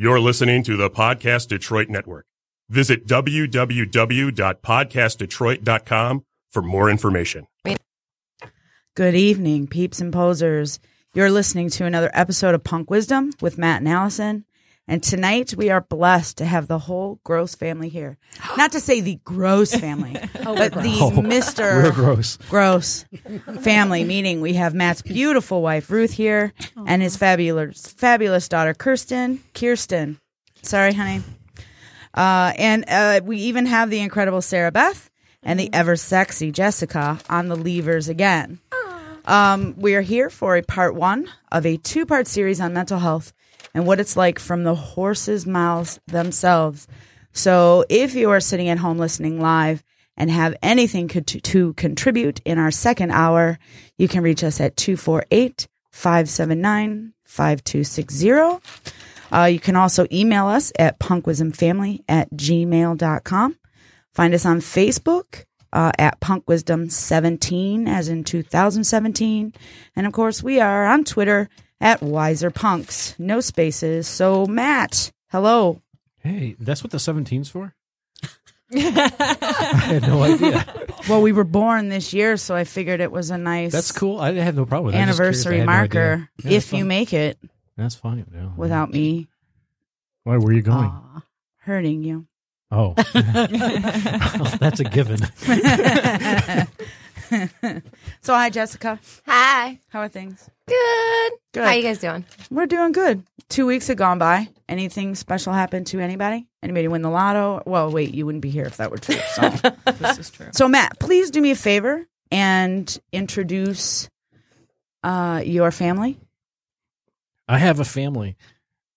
You're listening to the Podcast Detroit Network. Visit www.podcastdetroit.com for more information. Good evening, peeps and posers. You're listening to another episode of Punk Wisdom with Matt and Allison. And tonight we are blessed to have the whole Gross family here. Not to say the Gross family, but the Mr. Gross. Gross family, meaning we have Matt's beautiful wife, Ruth, here, and his fabulous, fabulous daughter, Kirsten. Kirsten. Sorry, honey. Uh, and uh, we even have the incredible Sarah Beth and the ever sexy Jessica on the levers again. Um, we are here for a part one of a two part series on mental health and what it's like from the horses' mouths themselves. So if you are sitting at home listening live and have anything to, to contribute in our second hour, you can reach us at 248 579 5260. Uh, you can also email us at punkwisdomfamily at gmail.com. Find us on Facebook uh, at Punk Wisdom 17, as in 2017. And of course, we are on Twitter at Wiser Punks. No spaces. So, Matt, hello. Hey, that's what the 17's for? I had no idea. Well, we were born this year, so I figured it was a nice That's cool. I have no problem with it. I'm just curious. I anniversary had no idea. marker Yeah, that's if you fine. make it That's fine. Yeah. without me Why, where are you going? Aw, hurting you. Oh. that's a given. so, hi, Jessica. Hi. How are things? Good. Good. How you guys doing? We're doing good. Two weeks have gone by. Anything special happened to anybody? Anybody win the lotto? Well, wait, you wouldn't be here if that were true. So, This is true. so Matt, please do me a favor and introduce uh, your family. I have a family.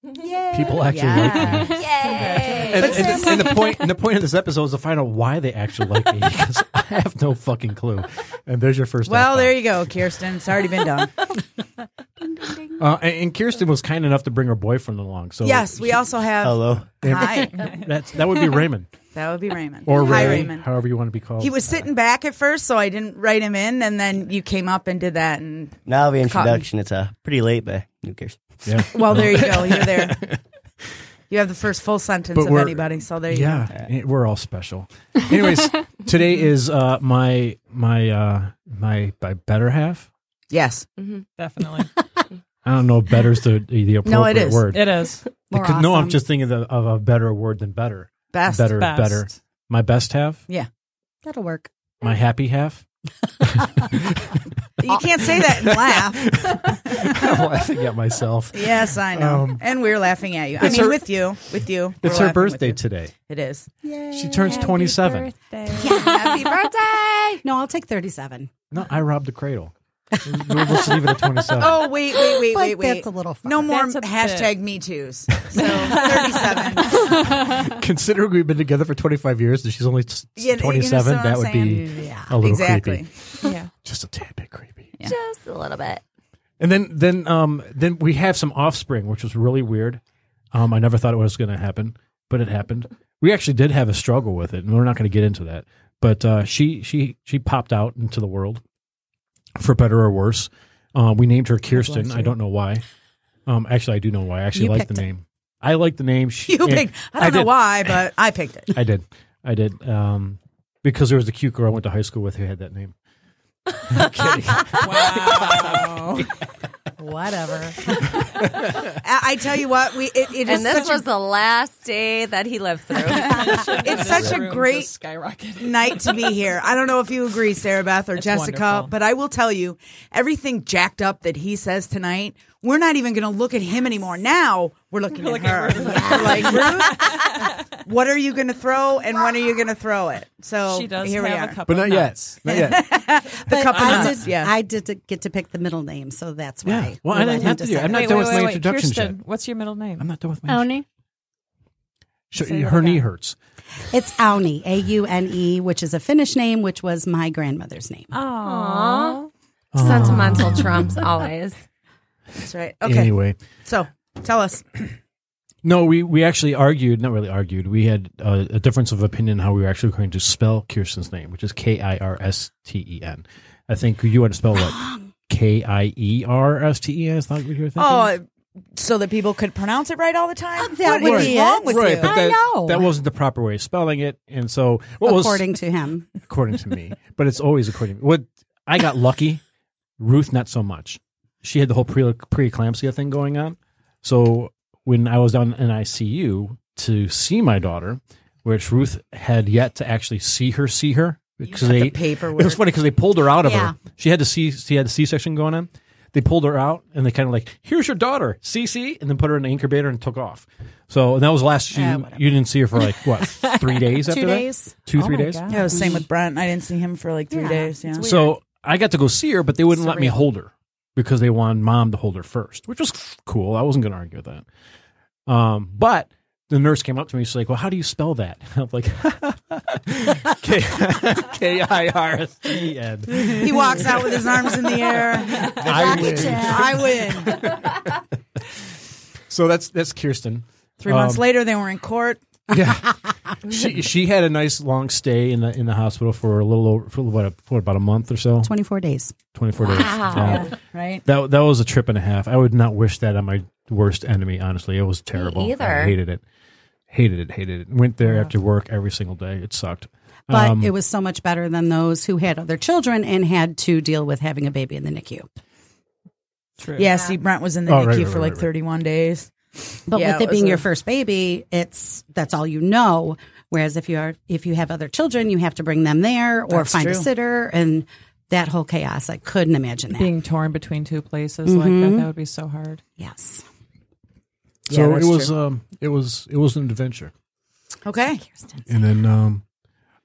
People actually like me. Yay. And, and, and the point and the point of this episode is to find out why they actually like me because I have no fucking clue. And there's your first. Well, there you go, Kirsten. It's already been done. Uh, and, and Kirsten was kind enough to bring her boyfriend along. So yes, we also have. Hello. Hi. That's that would be Raymond That would be Raymond. or Hi, Ray, Raymond. however you want to be called. He was sitting back at first, so I didn't write him in, and then you came up and did that. And Now the Cotton. introduction. It's uh, pretty late, but who cares? Yeah. well, there you go. You're there. You have the first full sentence But of we're- anybody, so there you go. yeah, we're all special. Anyways, today is uh, my my uh, my my better half. Yes. Definitely. I don't know. if Better's the the appropriate No, it is. word. It is. More Because- No, I'm awesome. just thinking of, of a better word than better. Best. Better, Best. better. My best half. Yeah. That'll work. My happy half. You can't say that and laugh. I'm laughing at myself. Yes, I know. Um, and we're laughing at you. I mean, her- with you. With you. It's her birthday today. It is. She turns 27. Happy birthday. No, I'll take 37. No, I robbed the cradle. We'll just leave it at 27. Oh, wait, wait, wait, wait, wait. that's a little far. No more That's a hashtag me too's. So 37. Considering we've been together for 25 years and she's only s- Yeah, you know 27, what that I'm would be Yeah. a little exactly. creepy. Yeah. Just a tad bit creepy. Yeah. Just a little bit. And then then um then we have some offspring, which was really weird. Um, I never thought it was going to happen, but it happened. We actually did have a struggle with it, and we're not going to get into that. But uh, she she she popped out into the world, for better or worse. Uh, we named her Kirsten. I don't know why. Um, actually, I do know why. I actually You like the picked it. name. I like the name. She, You and- picked. I don't know did. why, but I picked it. I did. I did. Um, because there was a cute girl I went to high school with who had that name. I'm kidding. Wow. Whatever. I, I tell you what, we it, it is And this was a, the last day that he lived through. it's such a great skyrocketed. night to be here. I don't know if you agree, Sarah Beth or It's Jessica, wonderful. but I will tell you everything jacked up that he says tonight. We're not even going to look at him anymore. Now we're looking We're at looking her. at Ruth. We're like, Ruth, what are you going to throw, and when are you going to throw it? So She does here we are. a cup But of not yet. Not yet. the But cup of I nuts. did, yeah. I did get to pick the middle name, so that's why. Yeah. Well, I didn't have to do it. I'm not Wait, done wait, with wait, my wait. introductions Kirsten, yet. what's your middle name? I'm not done with my. Oni. So, her knee hurts. It's Aune, A U N E, which is a Finnish name, which was my grandmother's name. Aww. Sentimental trumps always. That's right. Okay. Anyway, So tell us. no, we we actually argued. Not really argued. We had uh, a difference of opinion how we were actually going to spell Kirsten's name, which is K I R S T E N. I think you want to spell what? K I E R S T E N. Is that what you were thinking? Oh, so that people could pronounce it right all the time. that What would is be wrong it. with right, you? but I that, know. that wasn't the proper way of spelling it, and so what was according to him. according to me, but it's always according. To me. What I got lucky, Ruth not so much. She had the whole pre preeclampsia thing going on. So when I was down in ICU to see my daughter, which Ruth had yet to actually see her, see her because they the paperwork. It was funny because they pulled her out of Yeah. her. She had to see. She had a C section going on. They pulled her out and they kind of like, "Here's your daughter, CC," and then put her in the incubator and took off. So and that was the last. You, Yeah, whatever. you didn't see her for like what three days after Two that? days. two Oh three my days. God. Yeah, it was same with Brent. I didn't see him for like three Yeah, days. Yeah. So I got to go see her, but they wouldn't let me hold her because they wanted mom to hold her first, which was cool. I wasn't going to argue with that. Um, but the nurse came up to me. She's like, "Well, how do you spell that?" I'm like, K K I R S E N. he walks out with his arms in the air. I win. I win. So that's that's Kirsten. Three months Um, later, they were in court. Yeah, she she had a nice long stay in the in the hospital for a little over for what for about a month or so, 24 days. twenty four days. Yeah. Right. That that was a trip and a half. I would not wish that on my worst enemy. Honestly, it was terrible. either. I hated it. Hated it. Hated it. Went there after work every single day. It sucked. But Um, it was so much better than those who had other children and had to deal with having a baby in the NICU. True. Yeah. See, Brent was in the Oh, NICU right, right, for right, like right. 31 days. But Yeah, with it it being a- your first baby, it's that's all you know. Whereas if you are if you have other children, you have to bring them there or That's find a sitter and that whole chaos. I couldn't imagine that. Being torn between two places like that, that would be so hard. yes. Yeah, so it was true. um it was it was an adventure. Okay. And then um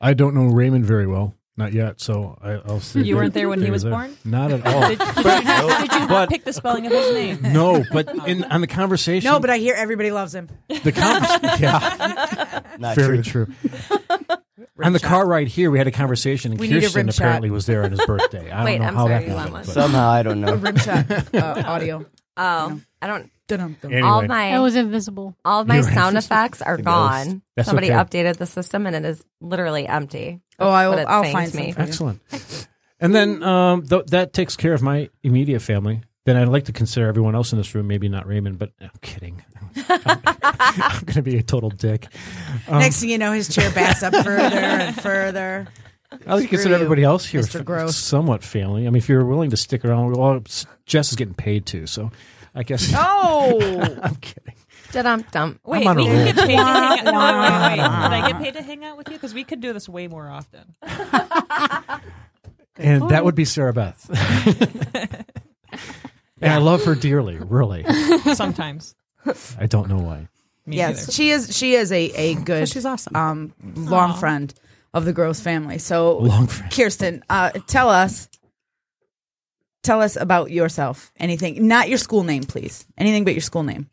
I don't know Raymond very well, not yet. So I, I'll see. You weren't there when he was there. born? Not at all. Did, did you, did you but- pick the spelling of his name? no, but in on the conversation, No, but I hear everybody loves him. the conversation, yeah, Not very true. true. on the car ride here, we had a conversation, and We Kirsten rim shot. apparently was there on his birthday. I Wait, don't know I'm how sorry, that you happened. Somehow I don't know. A Rim shot uh, audio. Oh, I don't. Dun-dum-dum. Anyway, All my I was invisible. all of my You're sound right. effects are gone. That's Somebody okay. updated the system and it is literally empty. Oh, I That's will, what it's I'll find me. some for you. excellent. And then um, th- that takes care of my immediate family. Then I'd like to consider everyone else in this room, maybe not Raymond, but I'm kidding. I'm, going to be a total dick. Um, Next thing you know, his chair backs up further and further. I like to Screw consider you, everybody else here Mr. f- Gross. somewhat family. I mean, if you're willing to stick around, well, Jess is getting paid too, so I guess. Oh, I'm kidding. Dum dum. Wait, on a we roll. can get paid to hang out. No, wait, wait, wait. wah. I get paid to hang out with you? Because we could do this way more often. And that would be Sarah Beth. and I love her dearly, really. Sometimes. I don't know why. Me yes, neither. she is. She is a a good. she's awesome. Um, long friend of the Gross family. So, Long friend. Kirsten, uh, tell us. Tell us about yourself. Anything, not your school name, please. Anything but your school name.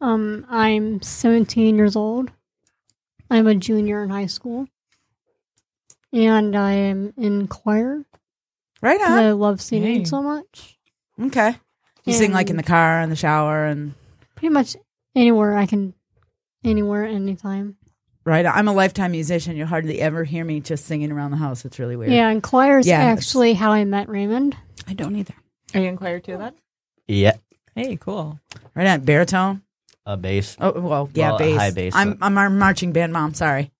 Um, I'm 17 years old. I'm a junior in high school. And I am in choir. Right on. I love singing Hey. so much. Okay. You sing like in the car, in the shower, and Pretty much anywhere I can, anywhere, anytime. right. I'm a lifetime musician. You'll hardly ever hear me just singing around the house. It's really weird. Yeah, and choir is Yeah. actually how I met Raymond. I don't either. Are you in choir too then? Yeah, Hey, cool. Right on. Baritone. a bass. Oh well, yeah, Well, a bass. high bass, I'm but- I'm our marching band mom. Sorry.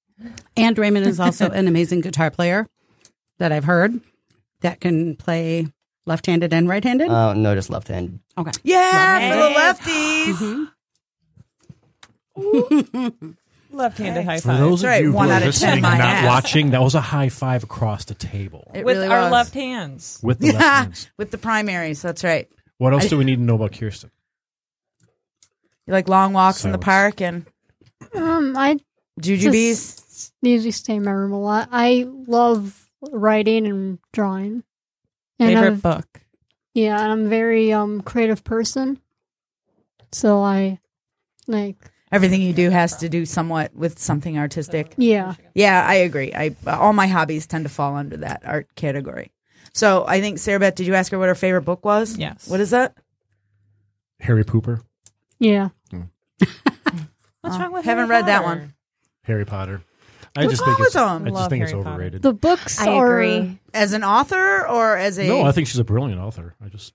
And Raymond is also an amazing guitar player that I've heard that can play left-handed and right-handed. Uh, no, just left handed. okay. Yeah, for the Hey. lefties. Left-handed high For five. those That's of right, you who one are out of 10 listening and my not ass. watching, that was a high five across the table It with really our was. left hands. with the left hands. with the primaries. That's right. What else do we need to know about Kirsten? You like long walks in the Silence. park and Um, I jujubes. just usually stay in my room a lot. I love writing and drawing. And Favorite I'm- book. Yeah, and I'm a very um creative person. So I like Everything you do has to do somewhat with something artistic. yeah. Yeah, I agree. I all my hobbies tend to fall under that art category. So I think Sarah Beth, did you ask her what her favorite book was? Yes. What is that? Harry Pooper, Yeah. What's Oh, wrong with haven't Harry read that Potter? one. Harry Potter. I What's just wrong think it's with I just Love think it's Harry Potter. overrated. The books I are agree. As an author or as a no, I think she's a brilliant author. I just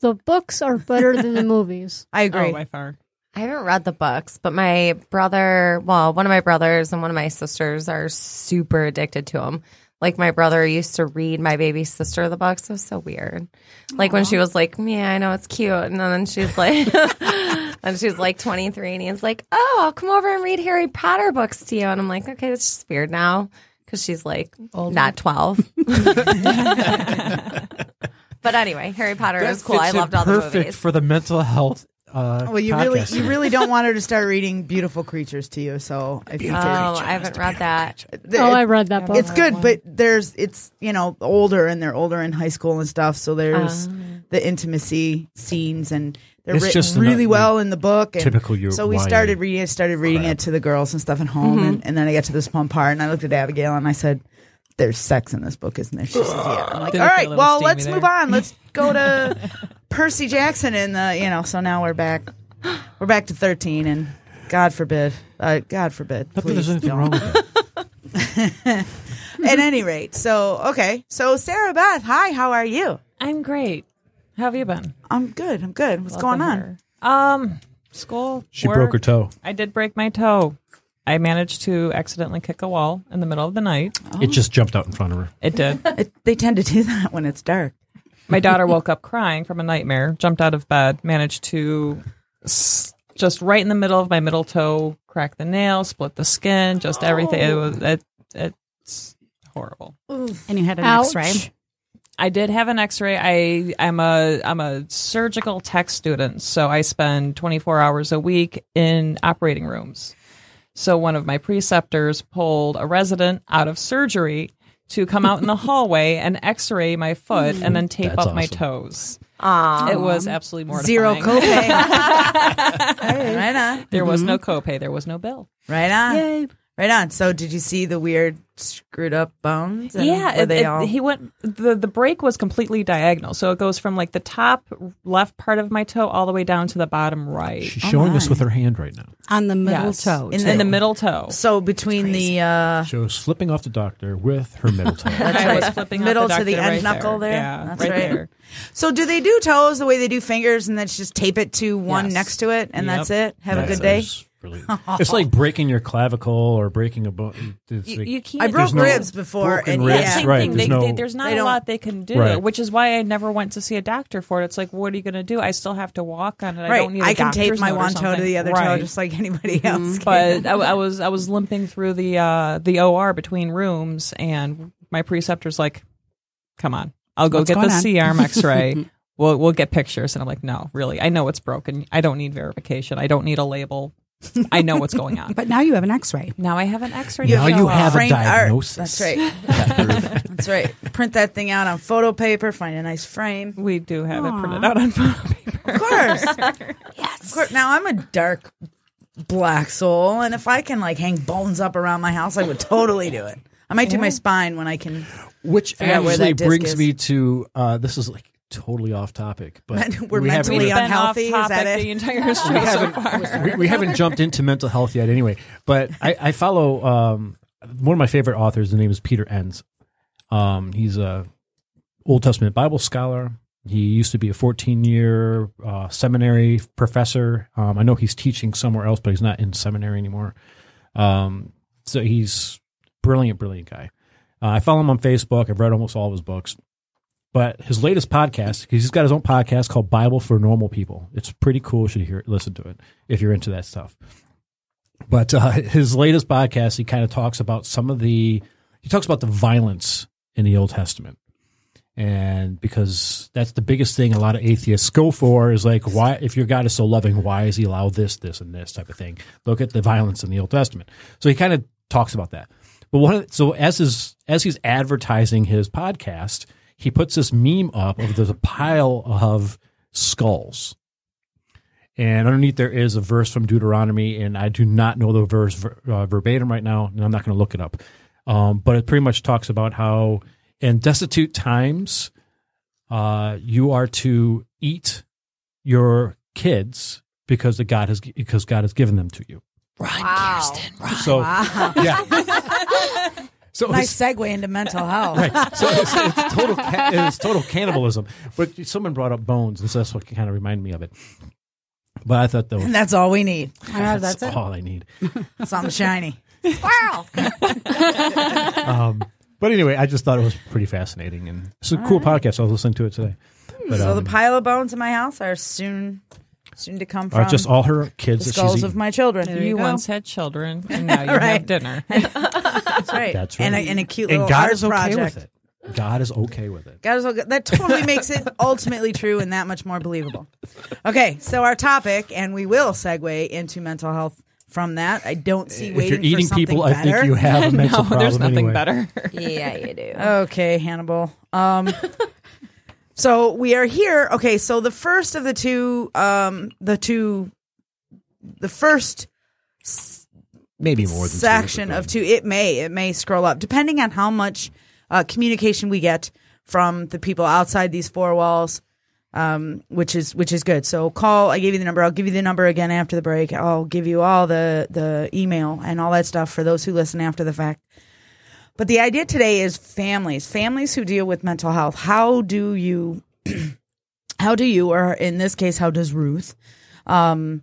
the books are better than the movies. I agree. Oh, by far. I haven't read the books, but my brother, well, one of my brothers and one of my sisters are super addicted to them. Like my brother used to read my baby sister the books. It was so weird. Like when she was like, "Yeah, I know it's cute," and then she's like, and she's like 23, and he's like, "Oh, I'll come over and read Harry Potter books to you," and I'm like, "Okay, that's just weird now." Because she's like not 12. but anyway, Harry Potter is cool. I fits in loved all the perfect movies. for the mental health. Uh, well, you really, you really don't want her to start reading Beautiful Creatures to you. So if you Oh, I haven't read that. Th- Oh, I read that book. it's good, but there's it's you know older and they're older in high school and stuff. So there's the intimacy scenes and they're It's written just really another- well in the book. And typical you- So we YA started reading it, started reading it to the girls and stuff at home, and, and then I got to this one part and I looked at Abigail and I said. There's sex in this book, isn't there? She says, "Yeah." I'm like, Didn't "All feel right, a little well, let's there. move on. Let's go to Percy Jackson in the, you know." So now we're back, we're back to 13, and God forbid, uh, God forbid, Not that there's anything don't. wrong with that. At any rate, so okay, so Sarah Beth, hi, how are you? I'm great. How have you been? I'm good. I'm good. What's Love going on? hear. Um, school. She work. broke her toe. I did break my toe. I managed to accidentally kick a wall in the middle of the night. It just jumped out in front of her. It did. It, they tend to do that when it's dark. My daughter woke up crying from a nightmare, jumped out of bed, managed to just right in the middle of my middle toe crack the nail, split the skin, just everything. It oh. was it, it's horrible. And you had an Ouch. X-ray. I did have an X-ray. I I'm a I'm a surgical tech student, so I spend 24 hours a week in operating rooms. So one of my preceptors pulled a resident out of surgery to come out in the hallway and X-ray my foot and then tape That's up my awesome. toes. Aw. It was absolutely mortifying. Zero copay. right on. There was no mm-hmm. copay. There was no bill. Right on. Yay. Right on. So, did you see the weird screwed up bones? And yeah, were it- they it- all? he went. the The break was completely diagonal, so it goes from like the top left part of my toe all the way down to the bottom right. She's showing us with her hand right now. On the middle Yes. toe. In too. in the middle toe. so between the uh, Shows flipping off the doctor with her middle toe. That's I right. was flipping Middle out the to the doctor end right knuckle there? Yeah, That's right, right. there. so do they do toes the way they do fingers and then just tape it to one Yes. next to it and Yep. that's it? Have a good day. that's really- it's like breaking your clavicle or breaking a bone. It's You, like- you can't. I broke no ribs before, and ribs, yeah, Same right, thing. there's They, no- they- there's not a lot they can do, Right. which is why I never went to see a doctor for it. It's like, what are you going to do? I still have to walk on it. I right. don't need. I I can tape my one toe to the other toe just like anybody else. but can. I, I was I was limping through the uh, the OR between rooms, and my preceptor's like, "Come on, I'll go What's get the going? C arm X-ray. we'll we'll get pictures." And I'm like, "No, really, I know it's broken. I don't need verification. I don't need a label. I know what's going on." But now you have an X-ray. now I have an X-ray. Now you have a Framed art. diagnosis. That's right. That's right. Print that thing out on photo paper. Find a nice frame. We do have it printed out on photo paper. Of course. yes. Of course. Now I'm a dark black soul, and if I can like hang bones up around my house, I would totally do it. I might do my spine when I can. Which Figure where actually that disc brings is. me to uh, this is like totally off topic, but We're we haven't mentally We've even- been unhealthy, is off that topic it? the entire show so far. we, we haven't jumped into mental health yet anyway but i, I follow um, one of my favorite authors his name is peter enns. Um, he's a old testament bible scholar. He used to be a 14 year uh, seminary professor. Um, i know he's teaching somewhere else but he's not in seminary anymore. Um, so he's brilliant brilliant guy. Uh, i follow him on facebook. I've read almost all of his books but his latest podcast, he's got his own podcast called Bible for Normal People. It's pretty cool. You should hear listen to it if you're into that stuff. But uh, his latest podcast, he kind of talks about some of the he talks about the violence in the Old Testament, and because that's the biggest thing a lot of atheists go for is like why if your God is so loving, why does He allow this, this, and this type of thing? Look at the violence in the Old Testament. So he kind of talks about that. But one so as his as he's advertising his podcast, he puts this meme up of there's a pile of skulls. And underneath there is a verse from Deuteronomy, and I do not know the verse ver, uh, verbatim right now, and I'm not going to look it up. Um, but it pretty much talks about how in destitute times, uh, you are to eat your kids because the God has because God has given them to you. Wow. So yeah. So Nice it's, segue into mental health. right. So it's, it's total ca- it's total cannibalism. But someone brought up bones, and so that's what kind of reminded me of it. But I thought that was, And that's all we need. Ah, that's all I need. Something shiny. Um, but anyway, I just thought it was pretty fascinating, and it's a cool podcast. I was listening to it today. But, so um, the pile of bones in my house are soon soon to come from are just all her kids the that she's skulls of my children. You, you once had children, and now you Right. have dinner. That's right. That's And a, right. and a cute and little God art is okay project. with it. God is okay with it. God is okay. That totally makes it ultimately true and that much more believable. Okay, so our topic, and we will segue into mental health from that. I don't see If waiting you're eating for something people, I think you have a mental no, problem. there's nothing anyway. better. yeah, you do. Okay, Hannibal. Um, so we are here. Okay, so the first of the two, um, the two, the first Maybe more than two, section but of two, it may it may scroll up depending on how much uh, communication we get from the people outside these four walls. Um, which is which is good. So call. I gave you the number. I'll give you the number again after the break. I'll give you all the the email and all that stuff for those who listen after the fact. But the idea today is families, families who deal with mental health. How do you, how do you, or in this case, how does Ruth, um,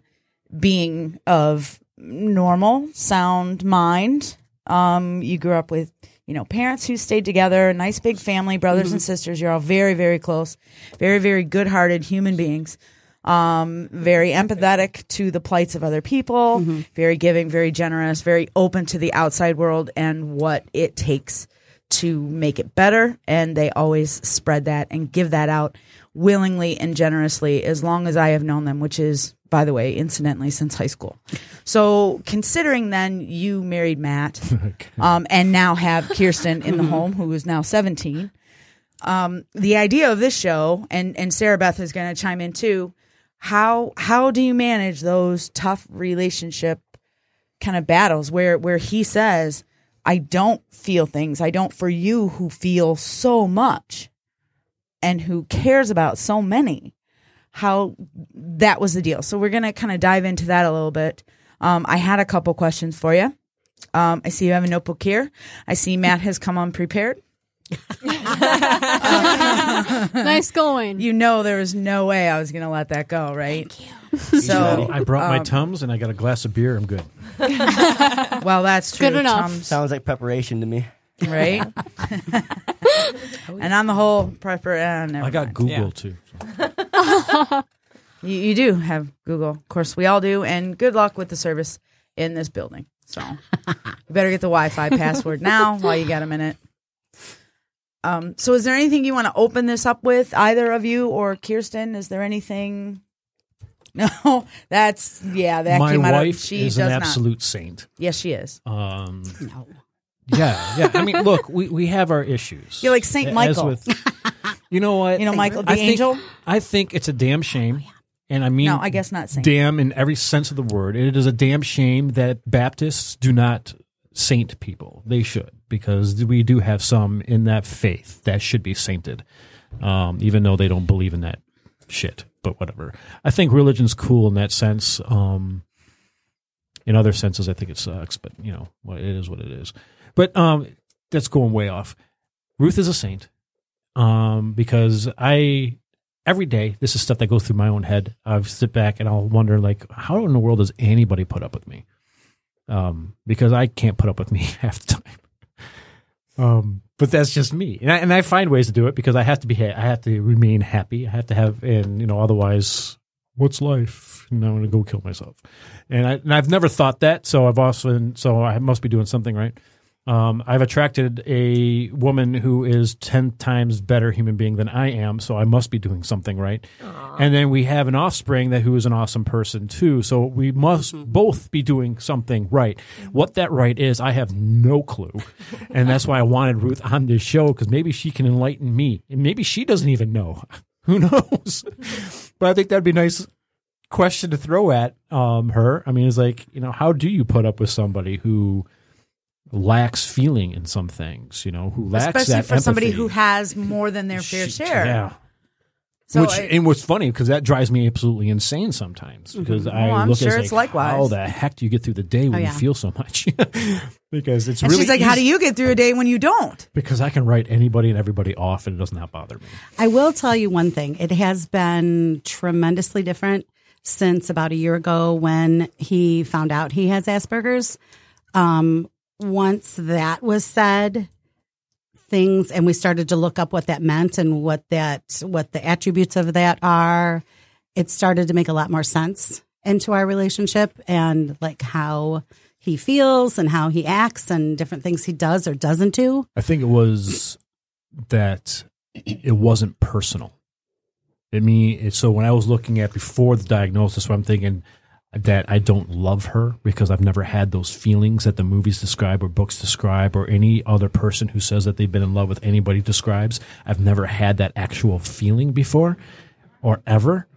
being of normal, sound mind, um, you grew up with, you know, parents who stayed together, a nice big family, brothers and sisters. You're all very, very close, very, very good hearted human beings. Um, very empathetic to the plights of other people, very giving, very generous, very open to the outside world and what it takes to make it better. And they always spread that and give that out willingly and generously as long as I have known them, which is, by the way, incidentally, since high school. So considering then you married Matt, um, and now have Kirsten in the home, who is now 17. Um, the idea of this show, and, and Sarah Beth is going to chime in too. How, how do you manage those tough relationship kind of battles where, where he says, I don't feel things. I don't for you who feel so much and who cares about so many. How that was the deal. So we're to kind of dive into that a little bit. Um, I had a couple questions for you. Um, I see you have a notebook here. I see Matt has come unprepared. nice going. You know there was no way I was going to let that go, right? So, I brought my um, tums and I got a glass of beer. I'm good. well, that's true. Good enough. Tums, Sounds like preparation to me. right? and on the whole, prepper. Uh, never I got mind. Google Yeah. too. You, you do have Google. Of course, we all do. And good luck with the service in this building. So you better get the Wi Fi password now while you got a minute. Um, so, is there anything you want to open this up with, either of you or Kirsten? Is there anything? No, that's yeah. That my came out wife of she is does an not. absolute saint. Yes, she is. Um, No. yeah, yeah. I mean, look, we, we have our issues. You're like Saint Michael. with- you know what? You know, Michael the I think, angel. I think it's a damn shame, and I mean, No, I guess not Saint. damn in every sense of the word. It is a damn shame that Baptists do not saint people. They should, because we do have some in that faith that should be sainted, um, even though they don't believe in that shit. But whatever. I think religion's cool in that sense. Um, in other senses, I think it sucks, but you know, it is what it is. But um, that's going way off. Ruth is a saint um, because I every day this is stuff that goes through my own head. I sit back and I'll wonder like, how in the world does anybody put up with me? Um, because I can't put up with me half the time. Um, but that's just me, and I, and I find ways to do it because I have to be, ha- I have to remain happy. I have to have, and you know, otherwise, what's life? And I'm going to go kill myself. And I, and I've never thought that, so I've also, so I must be doing something right. Um, I've attracted a woman who is 10 times better human being than I am, so I must be doing something right. And then we have an offspring that who is an awesome person too. So we must both be doing something right. What that right is, I have no clue. and that's why I wanted Ruth on this show because maybe she can enlighten me. And maybe she doesn't even know. Who knows? but I think that'd be a nice question to throw at um, her. I mean, it's like, you know, how do you put up with somebody who lacks feeling in some things, you know, who lacks Especially that for somebody who has more than their fair She- share. Yeah. So Which I- and what's funny because that drives me absolutely insane sometimes because I Well, I'm look sure at it's like, likewise. how the heck do you get through the day when Oh, yeah. you feel so much? because it's and really she's like, "How do easy- you get through a day when you don't?" Because I can write anybody and everybody off and it does not bother me. I will tell you one thing. It has been tremendously different since about a year ago when he found out he has Asperger's. Um, once that was said, things, and we started to look up what that meant and what that, what the attributes of that are, it started to make a lot more sense into our relationship and like how he feels and how he acts and different things he does or doesn't do. I think it was that it wasn't personal. I mean, so when I was looking at before the diagnosis, what I'm thinking that I don't love her because I've never had those feelings that the movies describe or books describe or any other person who says that they've been in love with anybody describes. I've never had that actual feeling before or ever.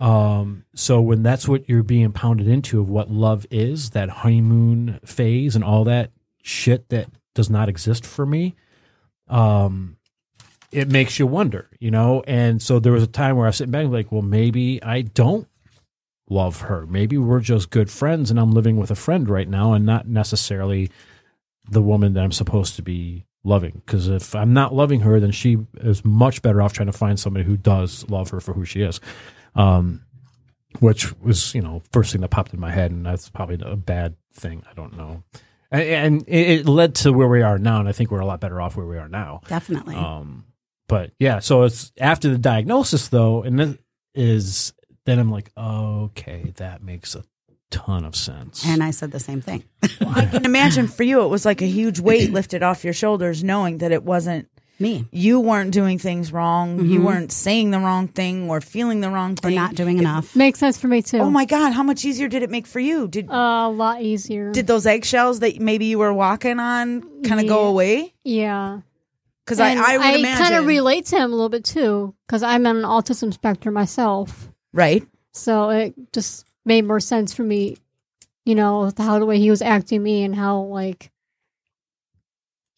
Um, so when that's what you're being pounded into of what love is, that honeymoon phase and all that shit that does not exist for me, um, it makes you wonder, you know? And so there was a time where I was sitting back like, well, maybe I don't love her. Maybe we're just good friends and I'm living with a friend right now and not necessarily the woman that I'm supposed to be loving. Because if I'm not loving her, then she is much better off trying to find somebody who does love her for who she is. Um, which was, you know, first thing that popped in my head. And that's probably a bad thing. I don't know. And, and it led to where we are now. And I think we're a lot better off where we are now. Definitely. Um, but yeah, so it's after the diagnosis though, and then is then I'm like, okay, that makes a ton of sense. and I said the same thing. I can imagine for you, it was like a huge weight lifted off your shoulders, knowing that it wasn't Me. you weren't doing things wrong, you weren't saying the wrong thing or feeling the wrong We're thing. not doing enough. Makes sense for me too. Oh my god, how much easier did it make for you? Did Uh, a lot easier. did those eggshells that maybe you were walking on kind of go away? yeah. Because I, And I kind of relate to him a little bit too, because I'm on an autism spectrum myself. Right. So it just made more sense for me, you know, with how the way he was acting me and how like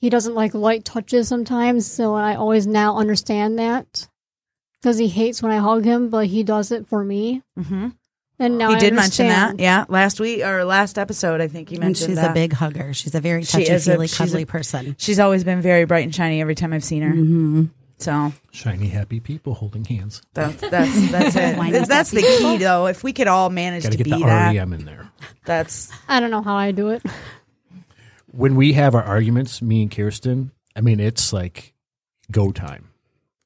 he doesn't like light touches sometimes. So I always now understand that because he hates when I hug him, but he does it for me. Mm-hmm. And now He I did mention that. Yeah, last week or last episode, I think he And mentioned she's that. a big hugger. She's a very She touchy a- feely, cuddly a- person. She's always been very bright and shiny every time I've seen her. hmm So Shiny, happy people holding hands. that's that's that's it. That's, the key, though. If we could all manage Got to to be get the that, REM in there. that's I don't know how I do it. When we have our arguments, me and Kirsten, I mean, it's like go time.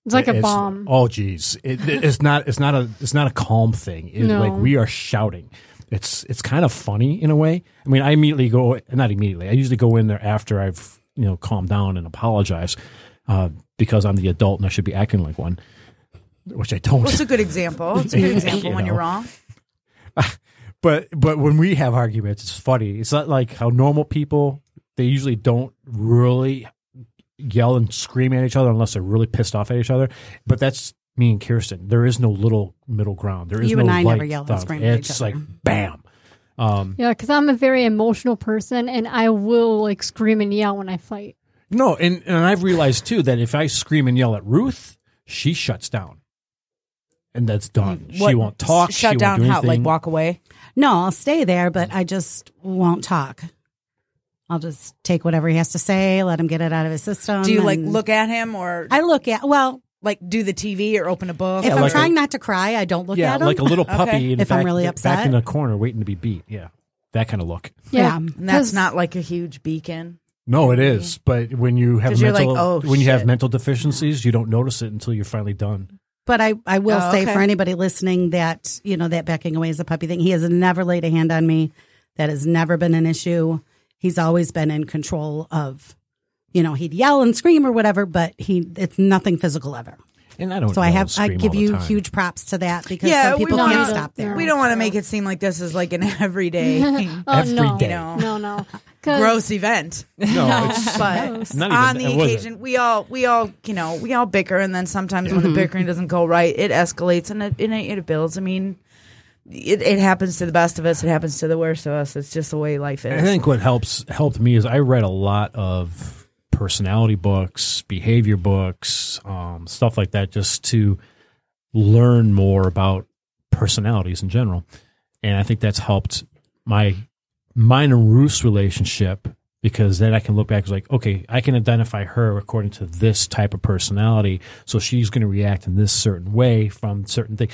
It's like a It's- bomb. Oh, geez, it, it's not. It's not a. It's not a calm thing. It's No. like we are shouting. It's it's kind of funny in a way. I mean, I immediately go. Not immediately. I usually go in there after I've you know calmed down and apologize uh, because I'm the adult and I should be acting like one, which I don't. well, it's a good example. It's a good example You when you're wrong. but but when we have arguments, it's funny. It's not like how normal people they usually don't really yell and scream at each other unless they're really pissed off at each other. But that's me and Kirsten. There is no little middle ground. There is You no and I never light yell and scream at It's each like other. bam. Um, Yeah, because I'm a very emotional person and I will like scream and yell when I fight. No, and and I've realized too that if I scream and yell at Ruth, she shuts down, and that's done. she won't talk. Shut she down won't do how? Like anything. walk away. No, I'll stay there, but I just won't talk. I'll just take whatever he has to say, let him get it out of his system. Do you like and look at him or I look at well, like do the TV or open a book? if Yeah, I'm like a- trying not to cry, I don't look yeah, at him. like a little puppy Okay. in If I'm back, really back upset. in the corner waiting to be beat. Yeah, that kind of look. Yeah, and that's 'cause- not like a huge beacon. No, it is. But when you have 'Cause you're mental, like, oh, when you have shit. mental deficiencies, you don't notice it until you're finally done. But I, I will Oh, say okay. for anybody listening that, you know, that backing away is a puppy thing. He has never laid a hand on me. That has never been an issue. He's always been in control of, you know, he'd yell and scream or whatever, but he, it's nothing physical ever. And I don't. So I have, I give you huge props to that because Yeah, some we people don't can't stop there. We don't want to make it seem like this is like an everyday oh, every no, day. no, no. 'Cause- gross event. No, it's But not even. on the occasion, we all we all you know we all bicker, and then sometimes when the mm-hmm. bickering doesn't go right, it escalates and it it, it builds. I mean, it, it happens to the best of us. It happens to the worst of us. It's just the way life is. I think what helps helped me is I read a lot of personality books, behavior books, um, stuff like that, just to learn more about personalities in general. And I think that's helped my mine and Ruth's relationship because then I can look back and like, okay, I can identify her according to this type of personality. So she's going to react in this certain way from certain things.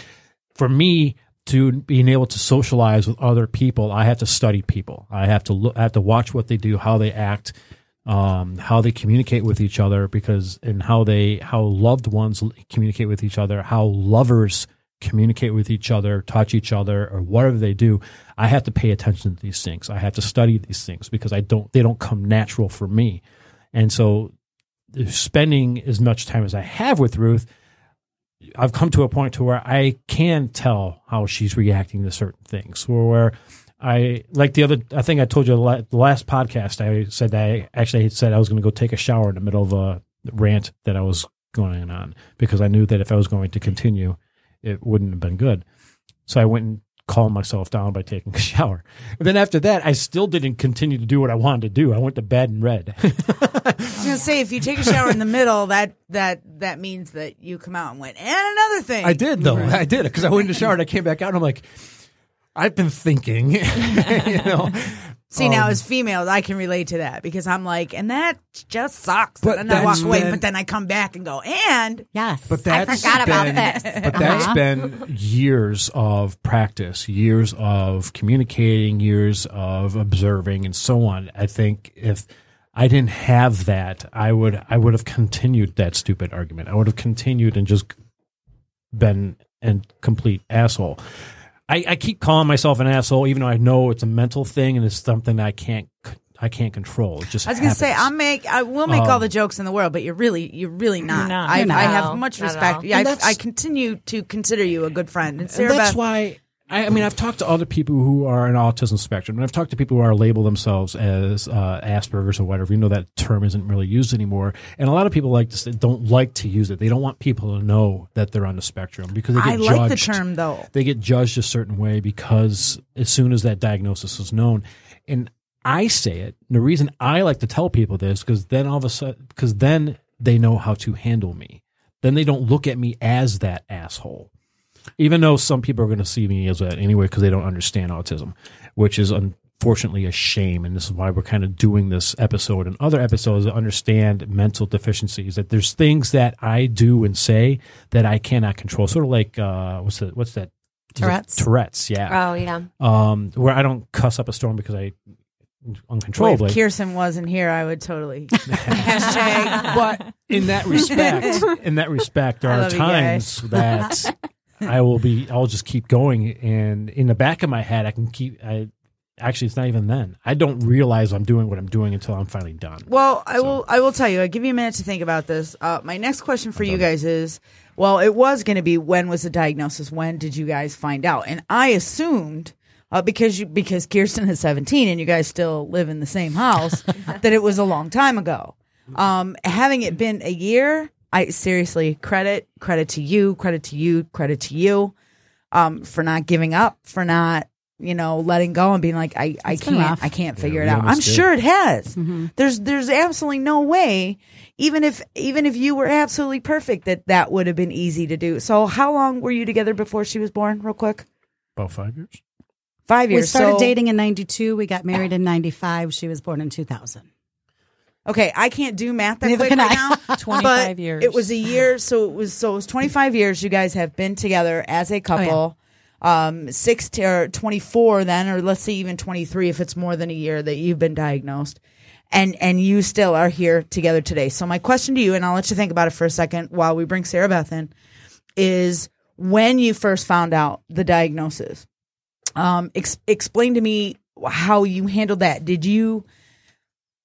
For me, to being able to socialize with other people, I have to study people. I have to look, I have to watch what they do, how they act, um, how they communicate with each other, because and how they how loved ones communicate with each other, how lovers communicate with each other, touch each other, or whatever they do. I have to pay attention to these things. I have to study these things because I don't they don't come natural for me, and so spending as much time as I have with Ruth I've come to a point to where I can tell how she's reacting to certain things. Where I like the other, I think I told you the last podcast. I said that I actually said I was going to go take a shower in the middle of a rant that I was going on because I knew that if I was going to continue, it wouldn't have been good. So I went and calmed myself down by taking a shower. And then after that, I still didn't continue to do what I wanted to do. I went to bed and read. I was gonna say if you take a shower in the middle, that that that means that you come out and went and another thing. I did though. I did it because I went in the shower and I came back out and I'm like, I've been thinking, you know. See now, Um, as females, I can relate to that because I'm like, and that just sucks. But and then I walk that's away, been- but then I come back and go, and Yes. But that's forgot about been, this. But Uh-huh. been years of practice, years of communicating, years of observing, and so on. I think if I didn't have that, I would I would have continued that stupid argument. I would have continued and just been a complete asshole. I, I keep calling myself an asshole, even though I know it's a mental thing and it's something I can't I can't control. It just I was gonna say. I'll make I will make all Um, the jokes in the world, but you're really you're really not. not. I, You're not. I have much not respect. Yeah, I, I continue to consider you a good friend. And And that's Beth, why I, I mean I've talked to other people who are in autism spectrum, and I've talked to people who are label themselves as uh, Asperger's or whatever. You know that term isn't really used anymore, and a lot of people like to say, don't like to use it. They don't want people to know that they're on the spectrum because they get I judged. like the term though. They get judged a certain way because as soon as that diagnosis is known, and I say it. The reason I like to tell people this because then all of a sudden, because then they know how to handle me. Then they don't look at me as that asshole even though some people are going to see me as that anyway because they don't understand autism, which is unfortunately a shame. And this is why we're kind of doing this episode and other episodes to understand mental deficiencies. That there's things that I do and say that I cannot control. Sort of like uh, what's that? What's that? Tourette's. Tourette's, yeah. Oh yeah. Um, where I don't cuss up a storm because I Boy, if uncontrollably. Kirsten wasn't here, I would totally but in that respect, in that respect, there I are times that I will be. I'll just keep going, and in the back of my head, I can keep. I actually, it's not even then. I don't realize I'm doing what I'm doing until I'm finally done. Well, I will. I will tell you. I give you a minute to think about this. Uh, my next question for you guys is: Well, it was going to be when was the diagnosis? When did you guys find out? And I assumed. Uh, because you because Kirsten is 17 and you guys still live in the same house, that it was a long time ago. Um, having it been a year, I seriously credit credit to you, credit to you, credit to you, um, for not giving up, for not you know letting go and being like I I It's can't. I can't figure we it out. I'm did. sure it has. Mm-hmm. There's there's absolutely no way, even if even if you were absolutely perfect, that that would have been easy to do. So how long were you together before she was born? Real quick, About five years. five years. We started So- dating in 92. We got married in 95. She was born in 2000. Okay, I can't do math that Neither quick right now. 25 years. It was a year, so it was so it was 25 years. You guys have been together as a couple. Um, six to, or 24 then, or let's say even 23 if it's more than a year that you've been diagnosed, and and you still are here together today. So my question to you, and I'll let you think about it for a second while we bring Sarah Beth in, is when you first found out the diagnosis. Um, ex- explain to me how you handled that. Did you?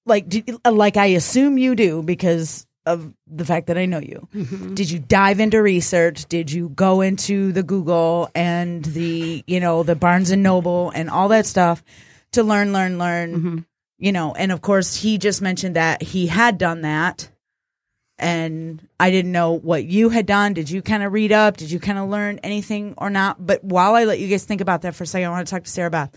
Like did, like I assume you do because of the fact that I know you. Mm-hmm. Did you dive into research? Did you go into the Google and the you know the Barnes and Noble and all that stuff to learn, learn, learn? Mm-hmm. You know, and of course he just mentioned that he had done that, and I didn't know what you had done. Did you kind of read up? Did you kind of learn anything or not? But while I let you guys think about that for a second, I want to talk to Sarah Beth.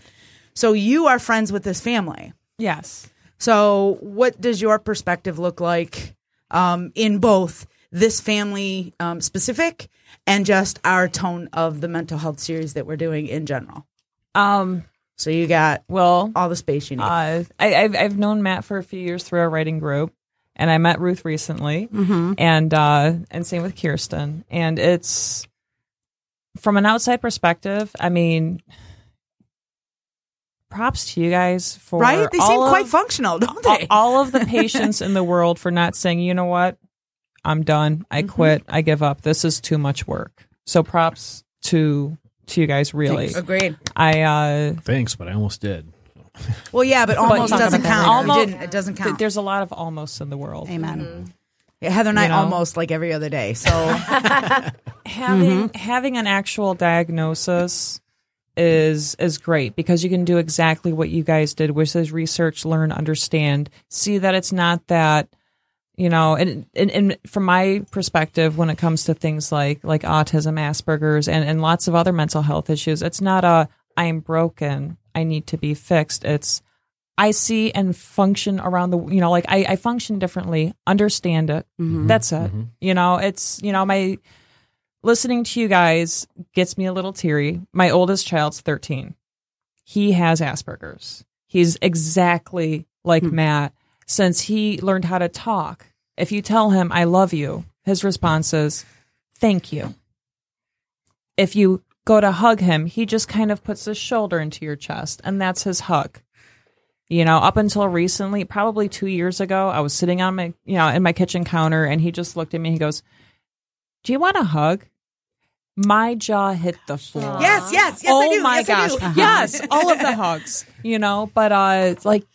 So you are friends with this family. yes. So, what does your perspective look like um, in both this family um, specific and just our tone of the mental health series that we're doing in general. Um, So you got well, all the space you need. uh, I, I've I've known Matt for a few years through our writing group, and I met Ruth recently, Mm-hmm. and uh, and same with Kirsten. And it's from an outside perspective. I mean, props to you guys for right? They all seem quite of- functional, don't all, they? all of the patience in the world for not saying, you know what, I'm done. I Mm-hmm. quit. I give up. This is too much work. So props to to you guys. Really, Agreed. I uh, Thanks, but I almost did. Well, yeah, but almost talk doesn't count. later. You didn't. It doesn't th- count. there's a lot of almosts in the world. Amen. Yeah, Heather and I you know. almost like every other day. So having having an actual diagnosis is is great because you can do exactly what you guys did, which is research, learn, understand, see that it's not that you know, and, and and from my perspective, when it comes to things like like autism, Asperger's, and and lots of other mental health issues, it's not a I'm broken, I need to be fixed. It's I see and function around the you know like I, I function differently, understand it. Mm-hmm. That's it. Mm-hmm. You know, it's you know my listening to you guys gets me a little teary. My oldest child's 13. He has Asperger's. He's exactly like hmm. Matt since he learned how to talk. If you tell him, I love you, his response is, thank you. If you go to hug him, he just kind of puts his shoulder into your chest, and that's his hug. You know, up until recently, probably two years ago, I was sitting on my, you know, in my kitchen counter, and he just looked at me. He goes, "Do you want a hug?" My jaw hit the floor. yes, yes, yes, oh I do. my yes, I gosh, do. yes, all of the hugs. You know, but uh, like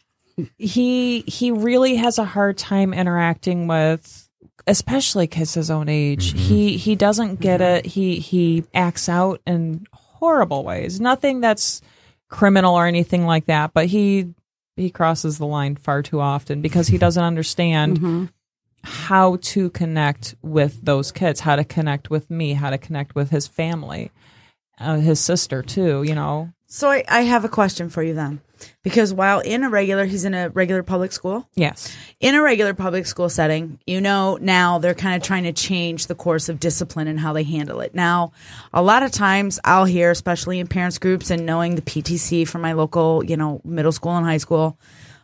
he he really has a hard time interacting with especially kids his own age mm-hmm. he he doesn't get mm-hmm. it he he acts out in horrible ways nothing that's criminal or anything like that but he he crosses the line far too often because he doesn't understand mm-hmm. How to connect with those kids how to connect with me how to connect with his family uh, his sister too you know So I, I have a question for you then, because while in a regular, he's in a regular public school. yes in a regular public school setting, you know, now they're kind of trying to change the course of discipline and how they handle it. Now, a lot of times I'll hear, especially in parents groups and knowing the PTC from my local, you know, middle school and high school,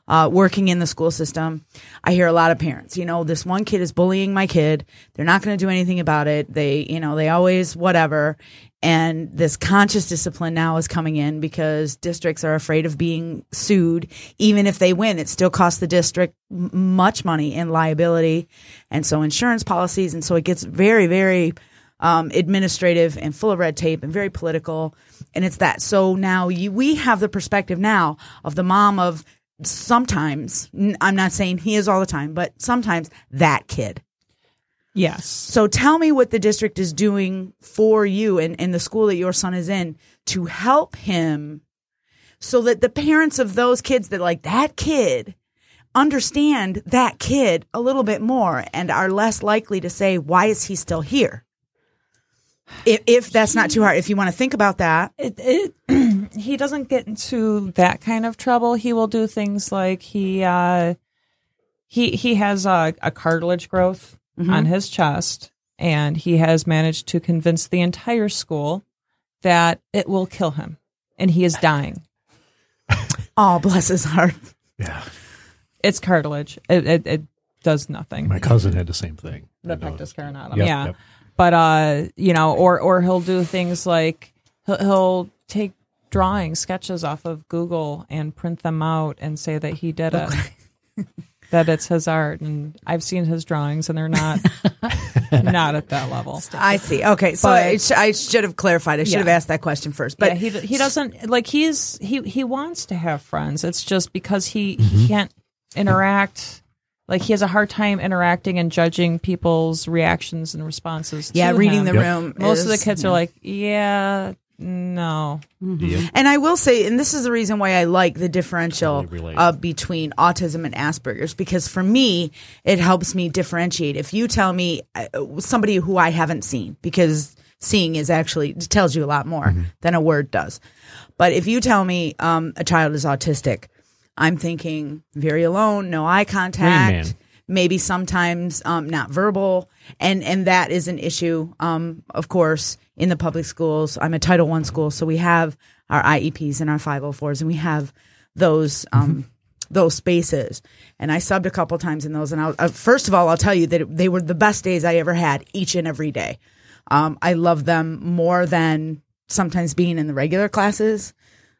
uh, working in the school system, I hear a lot of parents, you know, this one kid is bullying my kid. They're not going to do anything about it. They, you know, they always whatever. And this conscious discipline now is coming in because districts are afraid of being sued. Even if they win, it still costs the district much money in liability. And so insurance policies. And so it gets very, very um, administrative and full of red tape and very political. And it's that. So now you, we have the perspective now of the mom of sometimes, I'm not saying he is all the time, but sometimes that kid. yes So tell me what the district is doing for you and, and the school that your son is in to help him so that the parents of those kids that like that kid understand that kid a little bit more and are less likely to say, why is he still here? If, if that's not too hard, if you want to think about that, it, it he doesn't get into that kind of trouble. He will do things like he uh he he has a, a cartilage growth on his chest, and he has managed to convince the entire school that it will kill him, and he is dying. oh, bless his heart. Yeah. It's cartilage. It it, it does nothing. My cousin had the same thing. the pectus carinatum. Yep, yeah. yep. But uh, you know, or or he'll do things like he'll, he'll take drawings, sketches off of Google and print them out and say that he did it. that it's his art and I've seen his drawings and they're not not at that level. I see. Okay, so But- it sh- I should have clarified. I should Yeah. have asked that question first. But But yeah, he he doesn't like he's he he wants to have friends. It's just because he he mm-hmm. can't interact. Like he has a hard time interacting and judging people's reactions and responses. yeah, to reading him. the Yep. room. Most of the is- kids are like, yeah, no. Yep. And I will say, and this is the reason why I like the differential Totally uh, between autism and Asperger's, because for me, it helps me differentiate. If you tell me uh, somebody who I haven't seen, because seeing is actually tells you a lot more than a word does. But if you tell me um, a child is autistic, I'm thinking very alone, no eye contact, Man. maybe sometimes um, not verbal, and and that is an issue. Um, of course, in the public schools, I'm a Title One school, so we have our IEPs and our 504s, and we have those um, those spaces. And I subbed a couple times in those. And I'll, uh, first of all, I'll tell you that they were the best days I ever had, each and every day. Um, I love them more than sometimes being in the regular classes.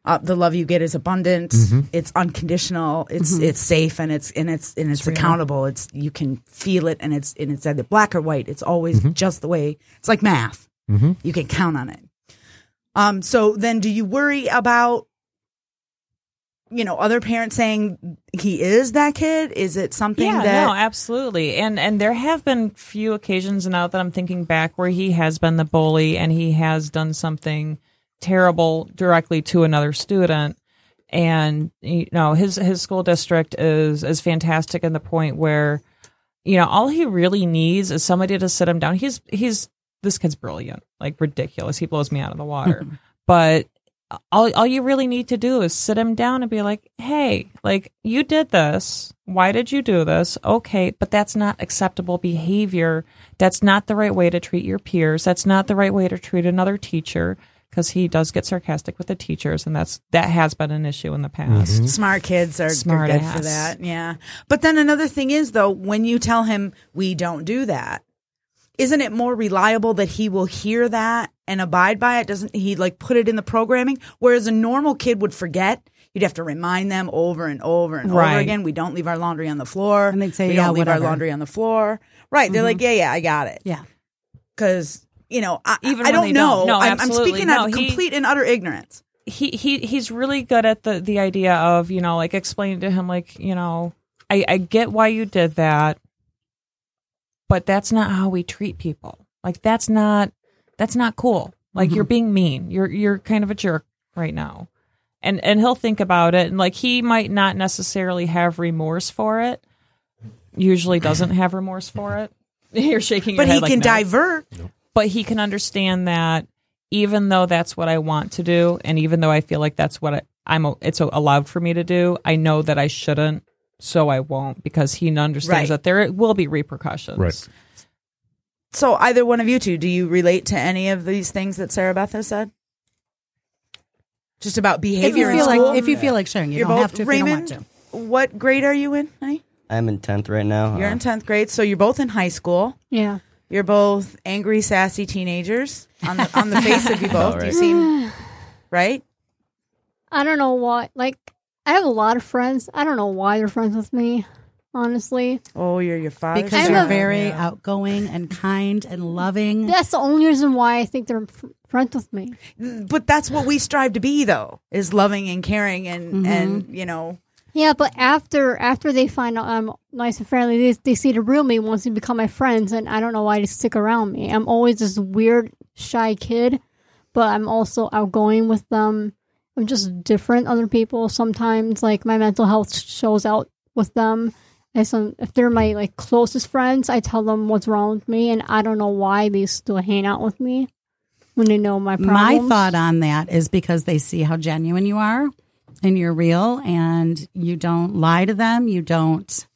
Uh, the love you get is abundant. It's unconditional. It's it's safe and it's and it's and it's, accountable. It's you can feel it and it's and it's either black or white. It's always just the way. It's like math. You can count on it. Um. So then, do you worry about you know other parents saying he is that kid? Is it something yeah, that no, absolutely. And and there have been few occasions now that I'm thinking back where he has been the bully and he has done something terrible directly to another student. And you know, his his school district is is fantastic in the point where you know, all he really needs is somebody to sit him down. He's he's this kid's brilliant, like ridiculous. He blows me out of the water. Mm-hmm. but all all you really need to do is sit him down and be like, "Hey, like you did this. Why did you do this? Okay, but that's not acceptable behavior. That's not the right way to treat your peers. That's not the right way to treat another teacher." Because he does get sarcastic with the teachers, and that's that has been an issue in the past. Mm-hmm. Smart kids are, are Smart good ass. for that. Yeah. But then another thing is though, when you tell him we don't do that, isn't it more reliable that he will hear that and abide by it? Doesn't he like put it in the programming? Whereas a normal kid would forget. You'd have to remind them over and over and over again. We don't leave our laundry on the floor. And they'd say, we "Yeah, don't leave whatever." our laundry on the floor. Right. They're like, mm-hmm. yeah, yeah, I got it. Yeah. Because, you know, I, Even I don't know. don't. No, I'm, I'm speaking No, out of he- complete and utter ignorance. he he he's really good at the the idea of you know like explaining to him like you know I I get why you did that, but that's not how we treat people. Like that's not that's not cool. Like you're mm-hmm. being mean. You're you're kind of a jerk right now. And and he'll think about it and like he might not necessarily have remorse for it. Usually doesn't have remorse for it. You're shaking your But head he like can no divert. but he can understand that even though that's what I want to do, and even though I feel like that's what I, I'm, it's allowed for me to do, I know that I shouldn't, so I won't because he understands Right. that there will be repercussions. Right. So either one of you two, do you relate to any of these things that Sarah Beth has said? Just about If you behavior in feel school? like if you feel like sharing, you You're don't both have to if Raymond. you don't want to. What grade are you in, honey? I'm in tenth right now. You're Uh, in tenth grade, so you're both in high school. Yeah. You're both angry, sassy teenagers on the on the face of you both. You right. seem right. I don't know why. Like, I have a lot of friends. I don't know why they're friends with me, honestly. Oh, you're your father. Because I'm you're a- very Yeah. outgoing and kind and loving. That's the only reason why I think they're f- friends with me. But that's what we strive to be, though, is loving and caring and mm-hmm. and you know. Yeah, but after after they find out I'm nice and friendly, they, they see the real me once they become my friends, and I don't know why they stick around me. I'm always this weird, shy kid, but I'm also outgoing with them. I'm just different other people. Sometimes, like my mental health shows out with them. And some, if they're my like closest friends, I tell them what's wrong with me, and I don't know why they still hang out with me when they know my problems. My thought on that is because they see how genuine you are and you're real and you don't lie to them, you don't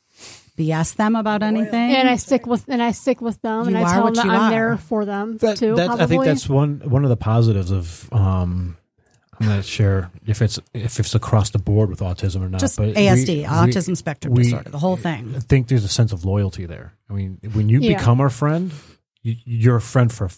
BS them about anything. and I stick with and I stick with them, and You I are tell them that I'm are. there for them That, too. that- I think that's one one of the positives of. Um, I'm not sure if it's if it's across the board with autism or not. just but ASD, we- autism we- spectrum we- disorder, the whole thing. I think there's a sense of loyalty there. I mean, when you Yeah. become our friend, you, you're a friend for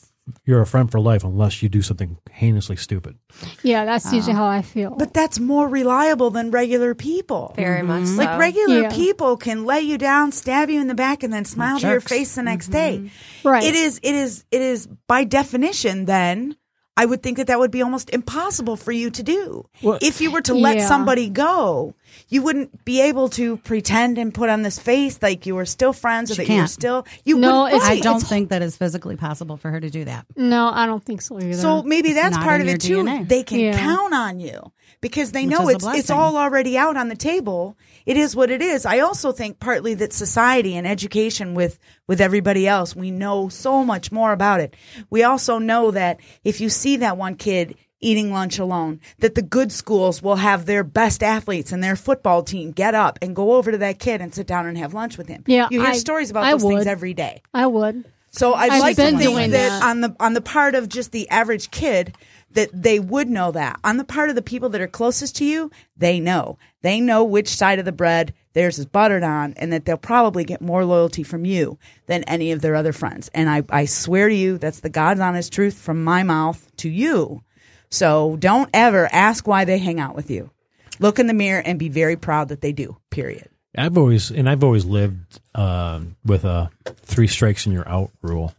you're a friend for life unless you do something heinously stupid. yeah, that's usually how I feel. But that's more reliable than regular people. Very much mm-hmm. so. Like regular Yeah. people can lay you down, stab you in the back, and then smile to your face the next mm-hmm. day. right? It is. It is. It is by definition. Then I would think that that would be almost impossible for you to do. Well- if you were to let Yeah. somebody go, you wouldn't be able to pretend and put on this face like you were still friends or She that you were can't. still. You No, wouldn't- it's- I don't It's- think that is physically possible for her to do that. No, I don't think so either. So maybe It's that's part of it your too. DNA. They can Yeah. count on you because they Which know it's it's all already out on the table. It is what it is. I also think partly that society and education with with everybody else, we know so much more about it. We also know that if you see that one kid eating lunch alone. That the good schools will have their best athletes and their football team get up and go over to that kid and sit down and have lunch with him. Yeah, you hear I- stories about I those things every day. I would. So I'd I've like to think that, that. on the on the part of just the average kid that they would know that. On the part of the people that are closest to you, they know. They know which side of the bread theirs is buttered on and that they'll probably get more loyalty from you than any of their other friends. And I, I swear to you, that's the God's honest truth from my mouth to you. So don't ever ask why they hang out with you. Look in the mirror and be very proud that they do. Period. I've always and I've always lived um, with a three strikes and you're out rule.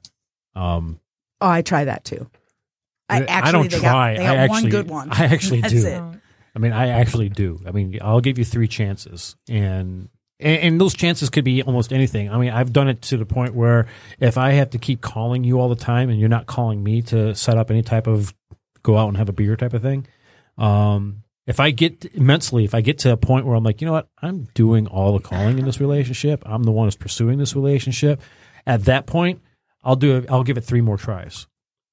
Um, Oh, I try that too. I actually don't they try. got, they got I one actually, good one. I actually That's do. it. I mean, I actually do. I mean, I'll give you three chances, and, and and those chances could be almost anything. I mean, I've done it to the point where if I have to keep calling you all the time, and you're not calling me to set up any type of go out and have a beer type of thing, um, if I get immensely, if I get to a point where I'm like, you know what, I'm doing all the calling in this relationship, I'm the one who's pursuing this relationship. At that point, I'll do it. I'll give it three more tries.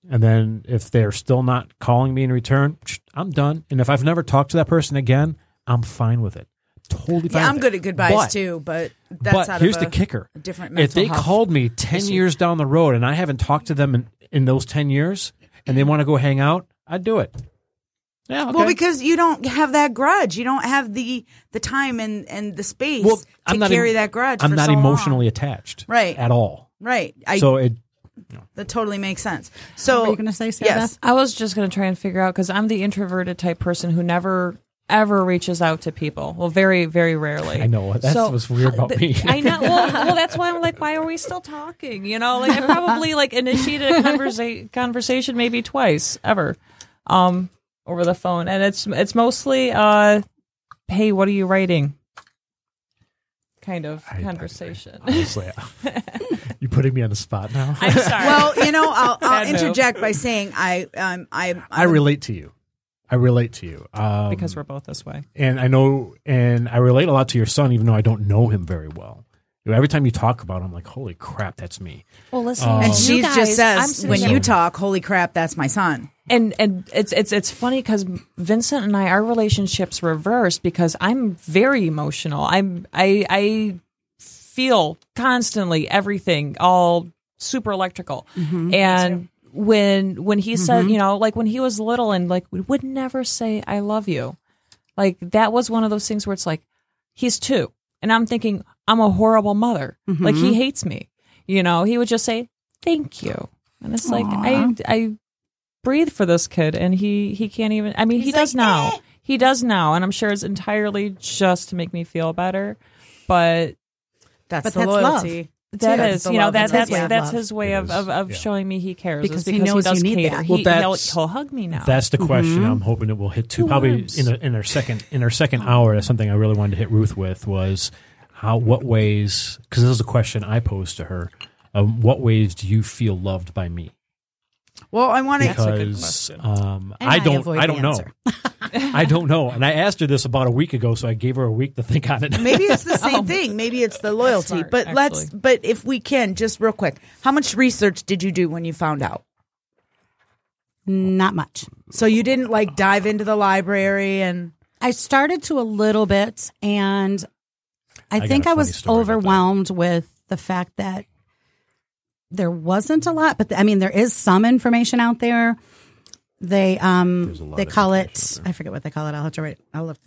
And then if they're still not calling me in return, I'm done. And if I've never talked to that person again, I'm fine with it. Totally fine. Yeah, I'm good it. at goodbyes But- too, but that's but out here's the kicker: different if they called me ten issue. years down the road and I haven't talked to them in, in those ten years, and they want to go hang out, I'd do it. Yeah, okay. Well, because you don't have that grudge, you don't have the the time and and the space Well, to carry em- that grudge. I'm for not so long. emotionally attached, Right. at all. right. I, so it that totally makes sense. So What were you going to say, Sarah yes, Beth? I was just going to try and figure out because I'm the introverted type person who never ever reaches out to people. Well, very very rarely. I know that's So- what's weird about me. I know. Well, well, that's why I'm like, why are we still talking? You know, like I probably like initiated a conversa- conversation maybe twice ever, um, over the phone, and it's it's mostly, uh, hey, what are you writing? Kind of I- I- conversation. Honestly, you putting me on the spot now. I'm sorry. well, you know, I'll, I'll interject by saying I um I I relate to you. I relate to you um, because we're both this way. and I know, and I relate a lot to your son, even though I don't know him very well. You know, Every time you talk about him, I'm like, holy crap, that's me. Well, listen, Um, and she just says sitting when there- you talk, holy crap, that's my son. and and it's it's it's funny because Vincent and I our relationships reversed because I'm very emotional. I'm I I feel constantly everything all super electrical. And when when he said you know like when he was little and like we would never say I love you. Like that was one of those things where it's like he's two and I'm thinking I'm a horrible mother. Like he mm-hmm. hates me. You know he would just say thank you. And it's like I I breathe for this kid and he he can't even i mean he does now. Eh. He does now. And i'm sure it's entirely just to make me feel better. But That's But the that's love. Loyalty. that That's is you know that and that's his way of that's his way of, of, of yeah. showing me he cares is Because he because he, knows does you need care that. he, Well, he'll, he'll hug me now That's the question. Mm-hmm. I'm hoping it will hit too. Probably in, a, in our second in our second hour. That's something I really wanted to hit Ruth with was how what ways because this is a question I posed to her. Um, what ways do you feel loved by me? Well, I want to. Because um, And I I don't avoid I don't know. I don't know. And I asked her this about a week ago, so I gave her a week to think on it. Maybe it's the same thing. Maybe it's the loyalty. Smart, but let's. But if we can, just real quick, how much research did you do when you found out? Not much. So you didn't like dive into the library and I started to a little bit, and I, I think I was story about that. overwhelmed with the fact that there wasn't a lot. But I mean, there is some information out there. They um There's a lot they call it I forget what they call it. I'll have to write. I'll look.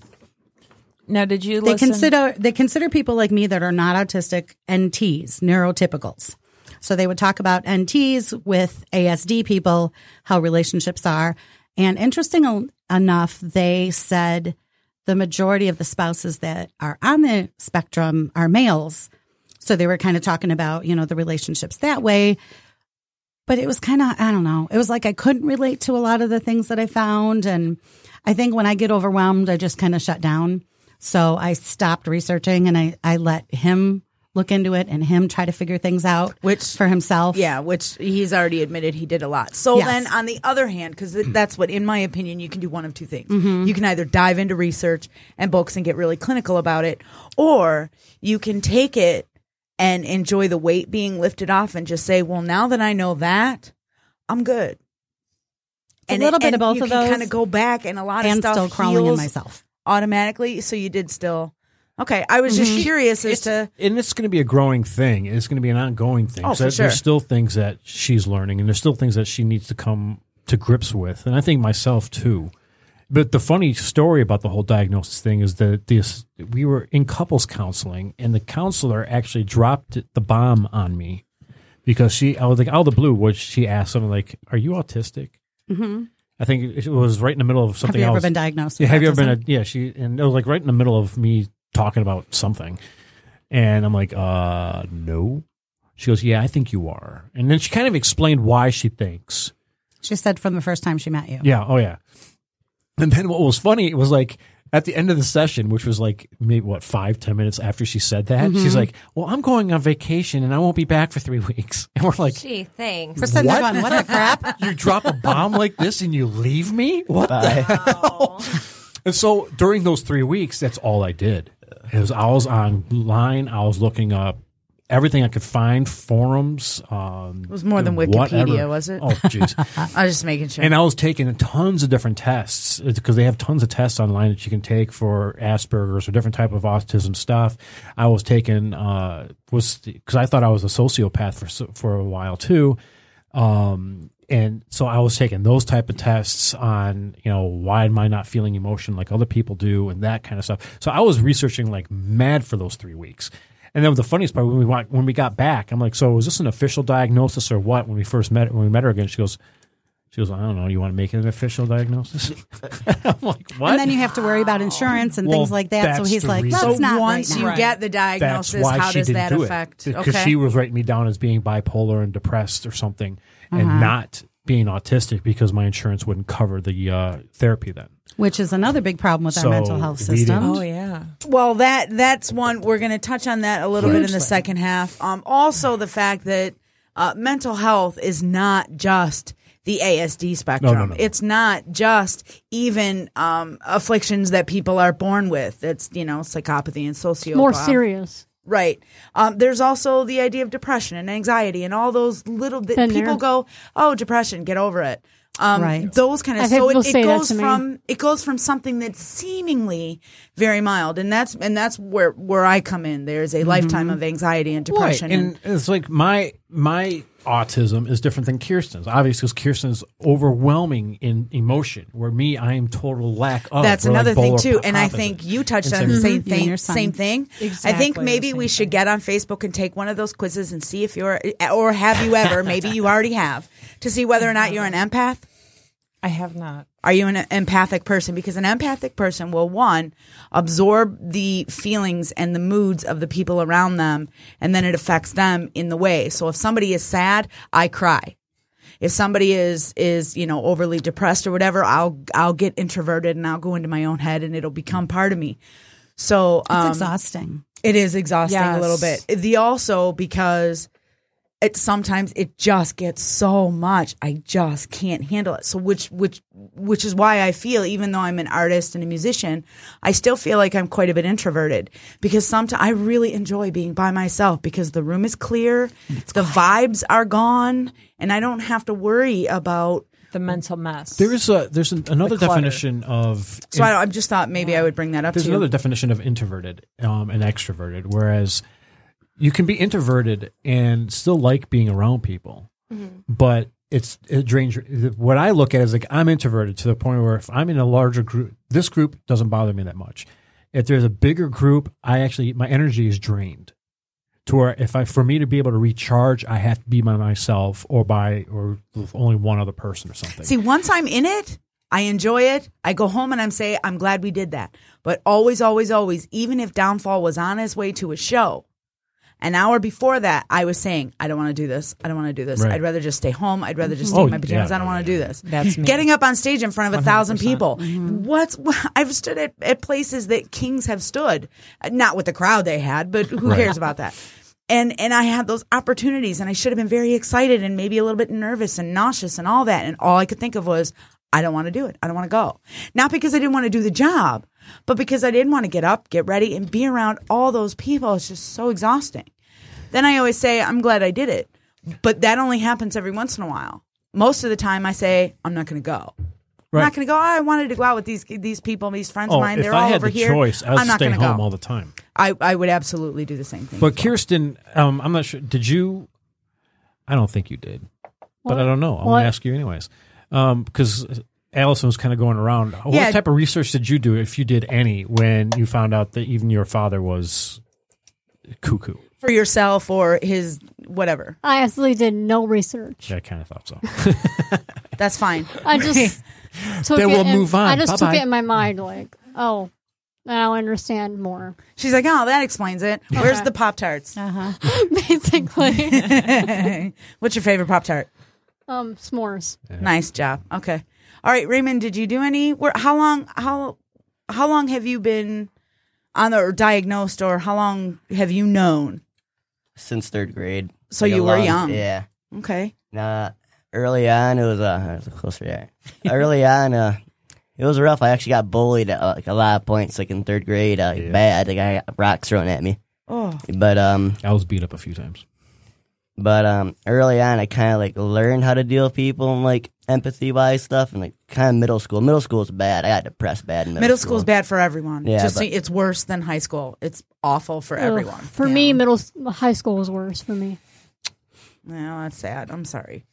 now did you They listen consider they consider people like me that are not autistic NTs, neurotypicals. So they would talk about NTs with ASD people, how relationships are. And interesting el- enough, they said the majority of the spouses that are on the spectrum are males. So they were kind of talking about, you know, the relationships that way. But it was kind of, I don't know. It was like I couldn't relate to a lot of the things that I found. And I think when I get overwhelmed, I just kind of shut down. So I stopped researching and I, I let him look into it and him try to figure things out Which- for himself. yeah, which he's already admitted he did a lot. So Yes. then, on the other hand, because that's what, in my opinion, you can do one of two things. Mm-hmm. You can either dive into research and books and get really clinical about it, or you can take it and enjoy the weight being lifted off and just say, "Well, now that I know that, I'm good." and little it- bit and of both you of can those. kind of go back and a lot of stuff still crawling in myself. automatically. So you did still. Okay, I was Mm-hmm. just curious as to. and it's going to be a growing thing. It's going to be an ongoing thing. Oh, so for sure. There's still things that she's learning, and there's still things that she needs to come to grips with, and I think myself too. But the funny story about the whole diagnosis thing is that this we were in couples counseling, and the counselor actually dropped the bomb on me because she I was like out of the blue, which she asked something like, "Are you autistic?" hmm I think it was right in the middle of something. Have you ever been diagnosed? Yeah, have you ever been? autism? A, yeah, she and it was like right in the middle of me talking about something, and I'm like, uh, no. She goes, yeah, I think you are, and then she kind of explained why she thinks. She said from the first time she met you. Yeah, oh yeah. And then what was funny, it was like at the end of the session, which was like maybe what five ten minutes after she said that, she's mm-hmm. like, well, I'm going on vacation and I won't be back for three weeks, and we're like. Gee, thanks. We're sitting What? going, what the crap? You drop a bomb like this and you leave me? What the hell? And so during those three weeks, that's all I did. It was I was online. I was looking up everything I could find, forums. Um, It was more than whatever. Wikipedia, was it? Oh, jeez. I was just making sure. and I was taking tons of different tests because they have tons of tests online that you can take for Asperger's or different type of autism stuff. I was taking uh, was because I thought I was a sociopath for for a while too. Um, and so I was taking those type of tests on, you know, why am I not feeling emotion like other people do and that kind of stuff. So I was researching like mad for those three weeks. And then the funniest part when we wa- when we got back, I'm like, so was this an official diagnosis or what? When we first met, when we met her again, she goes, she goes, I don't know. You want to make it an official diagnosis? I'm like, what? And then you have to worry about insurance and Well, things like that. So he's like, reason. that's so not once right you now. get the That's diagnosis, why how she does didn't that do affect? because okay. she was writing me down as being bipolar and depressed or something, Uh-huh. and not being autistic because my insurance wouldn't cover the uh, therapy then. Which is another big problem with So our mental health system. Oh yeah. Well, that that's one we're going to touch on that a little bit in the Hugely. second half. Um, also the fact that uh, mental health is not just the ASD spectrum. No, no, no. It's not just even um, afflictions that people are born with. It's you know psychopathy and sociopathy. More serious. Right. Um, there's also the idea of depression and anxiety and all those little that people there. go, oh, depression, get over it. Um, Right. Those kind of I've so it, it goes from it goes from something that's seemingly very mild, and that's and that's where where I come in. There's a lifetime of anxiety and depression. Right. And it's like my my autism is different than Kirsten's. Obviously, because Kirsten's overwhelming in emotion, where me, I am total lack of. That's We're like another thing too, and I think you touched on the same- same Mhm. You and thing. Same thing. I think maybe we should thing. get on Facebook and take one of those quizzes and see if you're, or have you ever? maybe you already have to see whether or not you're an empath. I have not. Are you an empathic person? Because an empathic person will one absorb the feelings and the moods of the people around them, and then it affects them in the way. So if somebody is sad, I cry. If somebody is is you know overly depressed or whatever, I'll I'll get introverted and I'll go into my own head and it'll become part of me. So It's um, exhausting. it is exhausting a little bit. The also because it sometimes it just gets so much. I just can't handle it. So which which which is why I feel even though I'm an artist and a musician, I still feel like I'm quite a bit introverted because sometimes I really enjoy being by myself because the room is clear, the vibes are gone, and I don't have to worry about. The mental mess. There is a there's an, another The definition of So I, I just thought maybe I would bring that up there's to you. another definition of introverted um, and extroverted, whereas you can be introverted and still like being around people, mm-hmm. but it's it drains. What I look at is like I'm introverted to the point where if I'm in a larger group, this group doesn't bother me that much. If there's a bigger group, I actually my energy is drained. To where if I for me to be able to recharge, I have to be by myself or by or with only one other person or something. See, once I'm in it, I enjoy it. I go home and I'm say, I'm glad we did that. But always, always, always, even if Downfall was on his way to a show, an hour before that, I was saying, I don't want to do this. I don't want to do this. Right. I'd rather just stay home. I'd rather just stay Oh, in my pajamas. yeah, I don't want to yeah. do this. That's me. Getting up on stage in front of a thousand 100%. people. Mm-hmm. What's I've stood at, at places that kings have stood, not with the crowd they had, but who Right. cares about that? And and I had those opportunities, and I should have been very excited and maybe a little bit nervous and nauseous and all that. And all I could think of was, I don't want to do it. I don't want to go. Not because I didn't want to do the job, but because I didn't want to get up, get ready, and be around all those people. It's just so exhausting. Then I always say, I'm glad I did it. But that only happens every once in a while. most of the time I say I'm not going to go. I'm not going to go. I wanted to go out with these these people, these friends of Oh, mine. They're I all had over the here. choice, I would I'm not stay going to home go. all the time. I, I would absolutely do the same thing. But Kirsten, um, I'm not sure. Did you? I don't think you did, but I don't know. I'm gonna ask you anyways, because Allison was kind of going around. What Yeah. type of research did you do, if you did any, when you found out that even your father was cuckoo? for yourself or his whatever. I absolutely did no research. Yeah, I kind of thought so. That's fine. I just took Then it we'll in- move on. I just Bye-bye. took it in my mind, like, oh, now I understand more. She's like, oh, that explains it. Where's Okay. the Pop Tarts? Uh-huh. Basically, What's your favorite Pop Tart? um, s'mores. Nice job. Okay. All right, Raymond, did you do any? Where? How long? How how long have you been on the or diagnosed, or how long have you known? Since third grade. So Like you were long- young. Yeah. Okay. Nah, early on it was uh, it was closer there. early on, uh, it was rough. I actually got bullied at like a lot of points, like in third grade. Uh, Yeah. Bad. Like I got rocks thrown at me. Oh, But um, I was beat up a few times. But um, early on, I kind of like learned how to deal with people and like empathy wise stuff, and like kind of middle school. Middle school is bad. I got depressed bad in middle, middle is bad for everyone. Yeah, Just so- it's worse than high school. It's awful for Ugh. everyone. For Yeah. me, middle high school was worse for me. no, that's sad. I'm sorry.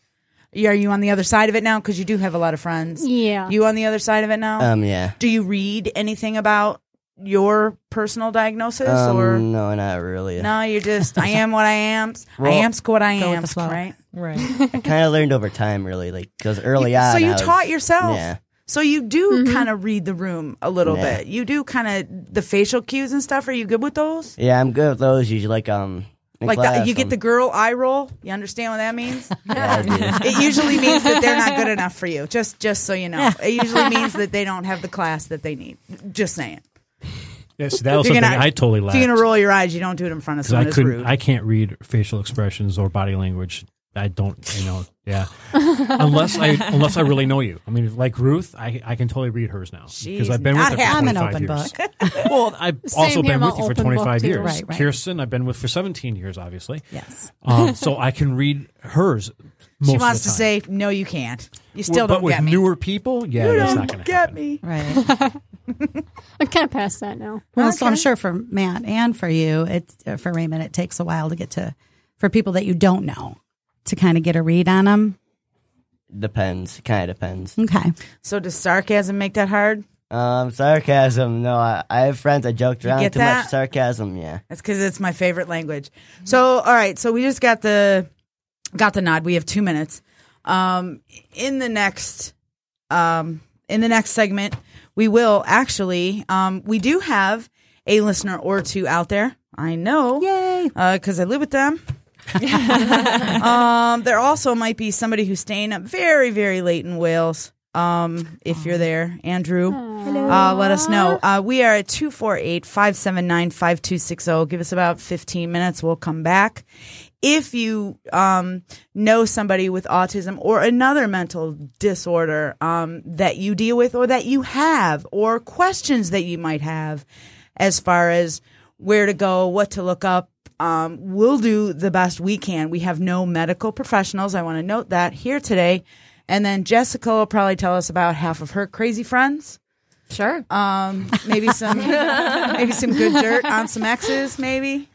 Are you on the other side of it now? Because you do have a lot of friends. Yeah. You on the other side of it now? Um, yeah. do you read anything about your personal diagnosis, or Um, no, not really. no? You're just I am what I am. I am what I am. Right. Right. I kind of learned over time, really, like because early You- on. so you I was- taught yourself. Yeah. So you do Mhm. kind of read the room a little Yeah. bit. You do kind of the facial cues and stuff. Are you good with those? Yeah, I'm good with those. Usually, like um, Like class, the, you get um, the girl eye roll. You understand what that means? Yeah, I do. it usually means that they're not good enough for you. Just just so you know, it usually means that they don't have the class that they need. Just saying. Yes, that was something gonna- I totally If you're gonna roll your eyes, you don't do it in front of someone I couldn't. rude. I can't read facial expressions or body language. I don't, you know, yeah. unless I unless I really know you. I mean, like Ruth, I I can totally read hers now because I've been with her for happy. I'm an 25 open years. book. Well, I've Same also been with you for 25 years. Right, right. Kirsten, I've been with for 17 years, obviously. Yes. Um, so I can read hers. Most she of wants the to say, "No, you can't. You still but don't with get me. But with newer people, yeah, you that's don't not going to get happen. me." Right. I'm kind of past that now. Well, so I'm sure for Matt and for you, it's uh, for Raymond, it takes a while to get to for people that you don't know to kind of get a read on them. Depends. Kind of depends. Okay. So does sarcasm make that hard? Um, sarcasm. No, I, I have friends that joked around too that? much sarcasm. Yeah. That's because it's my favorite language. So, all right. So we just got the got the nod. We have two minutes. Um, in the next, um, in the next segment, we will actually, um, we do have a listener or two out there. I know, Yay. because I live with them. um, there also might be somebody who's staying up very, very late in Wales. Um, if you're there, Andrew, uh, let us know. Uh, we are at 248 579 5260. Give us about 15 minutes. We'll come back. If you um, know somebody with autism or another mental disorder um, that you deal with or that you have, or questions that you might have as far as where to go, what to look up, um, we'll do the best we can. We have no medical professionals. I want to note that here today. And then Jessica will probably tell us about half of her crazy friends. Sure. Um, maybe some, maybe some good dirt on some exes. Maybe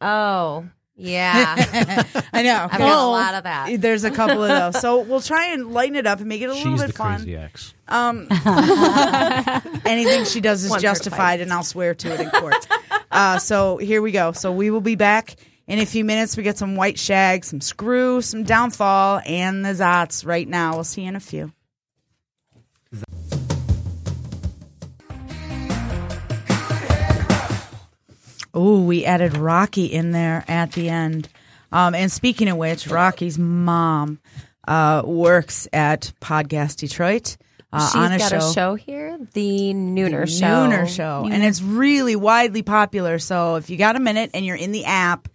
Oh, yeah. I know. I've got a lot of that. There's a couple of those, so we'll try and lighten it up and make it a little She's bit the fun. crazy ex. Um, anything she does is Once or justified, twice. and I'll swear to it in court. uh, so here we go. So we will be back in a few minutes. We get some white shag, some screw, some downfall, and the zots right now. We'll see you in a few. Oh, we added Rocky in there at the end. Um, and speaking of which, Rocky's mom uh, works at Podcast Detroit uh, She's on a got show. a show here, the Nooner The Show. Nooner Show, and it's really widely popular. So if you got a minute and you're in the app,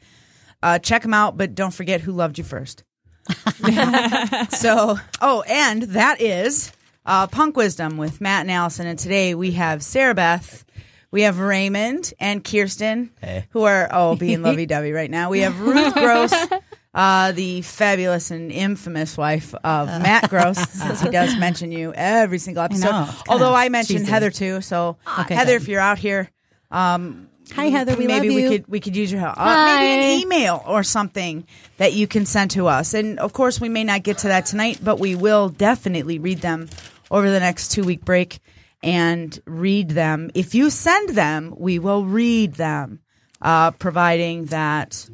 uh, check them out. But don't forget who loved you first. so, oh, and that is uh, Punk Wisdom with Matt and Allison. And today we have Sarah Beth, we have Raymond and Kirsten, Hey. who are oh being lovey dovey right now. We have Ruth Gross, uh, the fabulous and infamous wife of Matt Gross, since he does mention you every single episode. know, Although I mentioned cheesy. Heather too. So Okay, Heather, good. if you're out here, um, Hi, Heather. We maybe we could we could use your help. Uh, maybe an email or something that you can send to us. And of course, we may not get to that tonight, but we will definitely read them over the next two week break and read them. If you send them, we will read them, uh, providing that.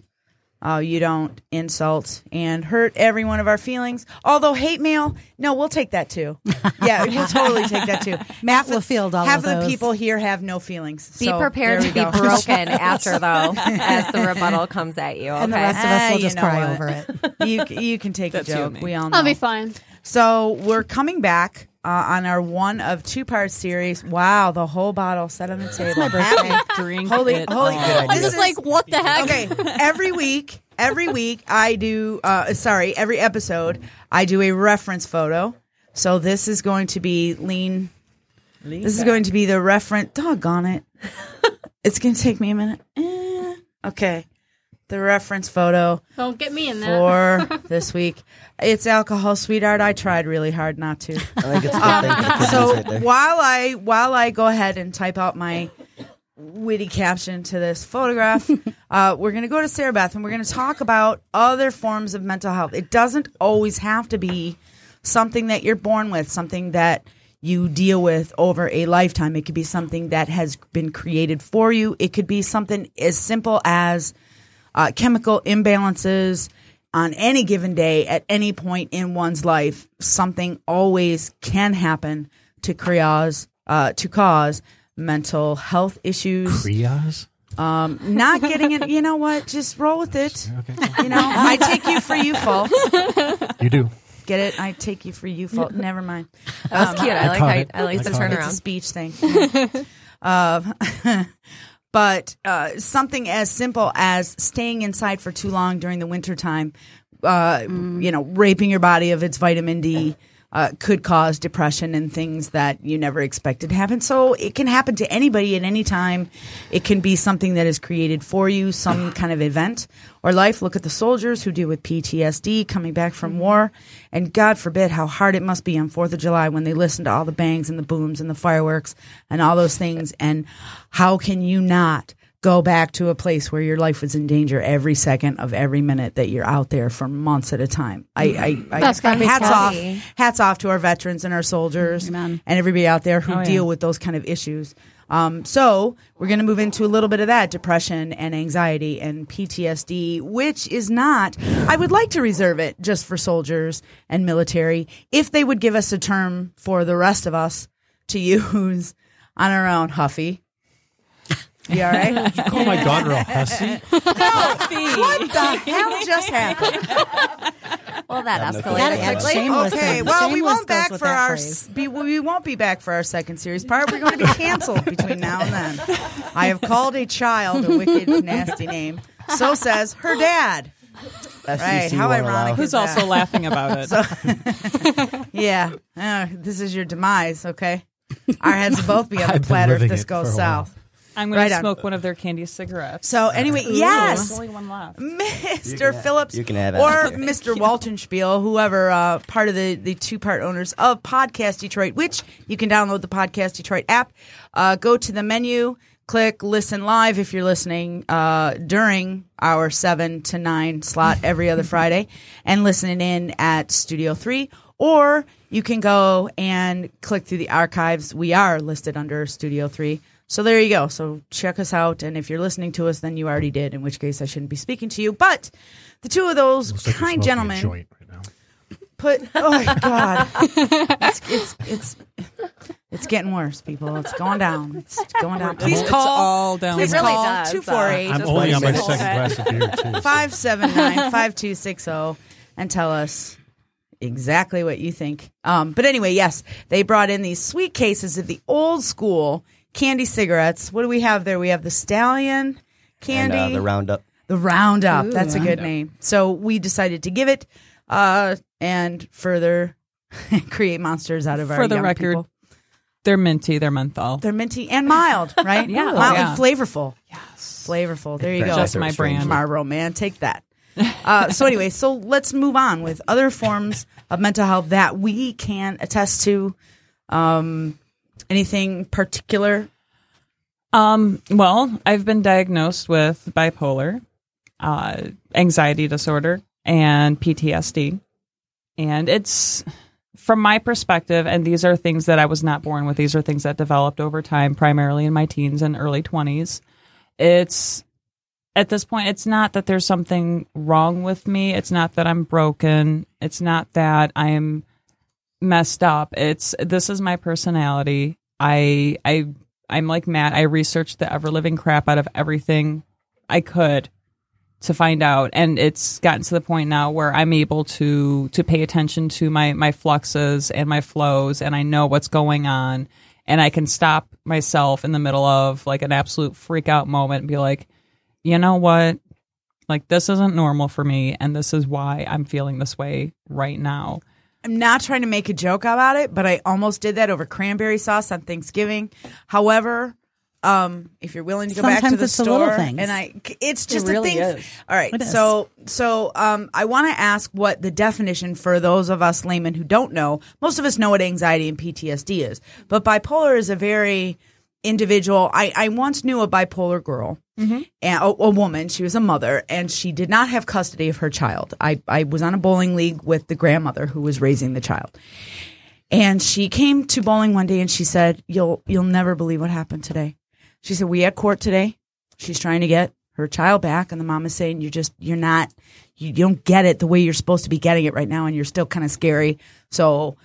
Uh, you don't insult and hurt every one of our feelings. Although hate mail, no, we'll take that too. Yeah, we'll totally take that too. Matt Half will the- field all half of the those. people here have no feelings. Be So, prepared to be go. broken after, though, as the rebuttal comes at you. Okay. and the rest of us will you just cry what. over it. you you can take a That's you joke. We all know. I'll be fine. So we're coming back uh, on our one of two part series. Wow, the whole bottle set on the table. my birthday. Drink Holy, it holy! all. I This was is like, what the heck? okay. Every week, every week I do. Uh, sorry, every episode I do a reference photo. So this is going to be lean. This is going to be the reference. Doggone it! it's going to take me a minute. Eh, okay, the reference photo Don't get me in that. for this week. It's alcohol, sweetheart. I tried really hard not to. I think it's a good thing. for So right while I while I go ahead and type out my witty caption to this photograph, uh, we're going to go to Sarah Beth and we're going to talk about other forms of mental health. It doesn't always have to be something that you're born with, something that you deal with over a lifetime. It could be something that has been created for you. It could be something as simple as uh, chemical imbalances on any given day at any point in one's life. Something always can happen to cause uh, to cause mental health issues. Kriaz? Um, not getting it. You know what? Just roll with it. Okay. You know, I take you for you fault. You do. Get it? I take you for you fault. Never mind. That was cute. I, like caught how, it. I like I the caught it. It's a speech thing. uh, but uh, something as simple as staying inside for too long during the wintertime, uh, you know, raping your body of its vitamin D. Uh, could cause depression and things that you never expected to happen. So it can happen to anybody at any time. It can be something that is created for you, some kind of event or life. Look at the soldiers who deal with PTSD coming back from mm-hmm. war. And God forbid how hard it must be on 4th of July when they listen to all the bangs and the booms and the fireworks and all those things. And how can you not go back to a place where your life was in danger every second of every minute that you're out there for months at a time? I, I, I That's gotta be hats off, hats off to our veterans and our soldiers Amen. and everybody out there who Oh, yeah. deal with those kind of issues. Um, so we're going to move into a little bit of that depression and anxiety and PTSD, which is not. I would like to reserve it just for soldiers and military if they would give us a term for the rest of us to use on our own. Huffy, you all right? Call my daughter a hussy. what the hell just happened? Well, that I'm escalated quickly. Okay, Listen, well, we won't goes back for our phrase. be, we won't be back for our second series part. We're going to be canceled between now and then. I have called a child a wicked, nasty name. So says her dad. FCC Right, how ironic allow- Who's also laughing about it? Yeah, uh, this is your demise. Okay, our heads will both be on the I've been platter if living this it goes for a while. south. I'm going Right to on. smoke one of their candy cigarettes. So anyway, There's yes, only one left. Mr. Phillips you can have it. or Mr. Waltonspiel, whoever uh, part of the, the two part owners of Podcast Detroit, which you can download the Podcast Detroit app. Uh, go to the menu, click listen live if you're listening uh, during our seven to nine slot every other Friday, and listening in at Studio Three. Or you can go and click through the archives. We are listed under Studio Three. So there you go. So check us out. And if you're listening to us, then you already did, in which case I shouldn't be speaking to you. But the two of those Looks like you're kind smoking a gentlemen joint right now. put, oh my God. it's, it's, it's, it's getting worse, people. It's going down. It's going down. Please It's call. all down. Please It really call does, two four eight I'm only on my like second this. glass of beer too. so- 579 5260 and tell us exactly what you think. Um, but anyway, yes, they brought in these sweet cases of the old school candy cigarettes. What do we have there? We have the Stallion and, candy, uh, the roundup. the Roundup. That's a good Roundup. name. So we decided to give it uh, and further create monsters out of our For the young record, people. They're minty. They're menthol. They're minty and mild, right? Yeah. mild Yeah. and flavorful. yes. Flavorful. There you go. Just my brand. Marlboro man, take that. Uh, so anyway, so let's move on with other forms of mental health that we can attest to. Um, anything particular? Um, well, I've been diagnosed with bipolar, uh, anxiety disorder, and PTSD. And it's from my perspective, and these are things that I was not born with, these are things that developed over time, primarily in my teens and early 20s. It's at this point, it's not that there's something wrong with me. It's not that I'm broken. It's not that I'm messed up. It's this is my personality. I I I'm like Matt. I researched the ever living crap out of everything I could to find out, and it's gotten to the point now where I'm able to to pay attention to my my fluxes and my flows, and I know what's going on, and I can stop myself in the middle of like an absolute freak out moment and be like, you know what, like this isn't normal for me, and this is why I'm feeling this way right now. I'm not trying to make a joke about it, but I almost did that over cranberry sauce on Thanksgiving. However, um, if you're willing to go back to the it's the store, little things. and I, it's just really a thing. is. All right, It is. so so um, I want to ask what the definition for those of us laymen who don't know. Most of us know what anxiety and PTSD is, but bipolar is a very individual. I, I once knew a bipolar girl, mm-hmm. and a, a woman. She was a mother, and she did not have custody of her child. I, I was on a bowling league with the grandmother who was raising the child. And she came to bowling one day and she said, "You'll you'll never believe what happened today." She said, "We at court today. She's trying to get her child back, and the mom is saying you're just you're not you, you don't get it the way you're supposed to be getting it right now, and you're still kind of scary. So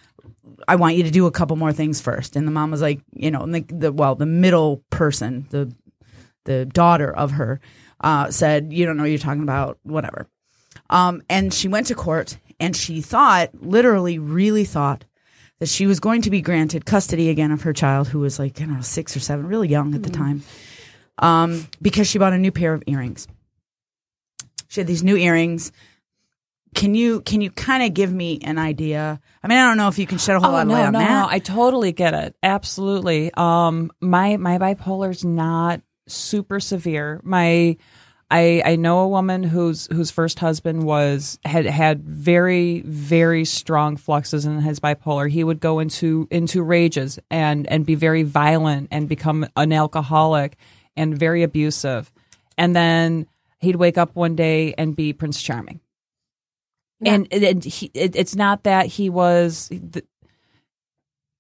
I want you to do a couple more things first. And the mom was like, you know, and the, the well, the middle person, the the daughter of her, uh, said, "You don't know what you're talking about, whatever." Um, and she went to court, and she thought, literally, really thought that she was going to be granted custody again of her child, who was like, I don't know, six or seven, really young at the time, um, because she bought a new pair of earrings. She had these new earrings. Can you can you kind of give me an idea? I mean, I don't know if you can shed a whole lot of no, light on no, that. no. I totally get it. Absolutely. Um, my my bipolar's not super severe. My I I know a woman whose whose first husband was had had very very strong fluxes in his bipolar. He would go into into rages and and be very violent and become an alcoholic and very abusive. And then he'd wake up one day and be Prince Charming. And, and he, it, it's not that he was the,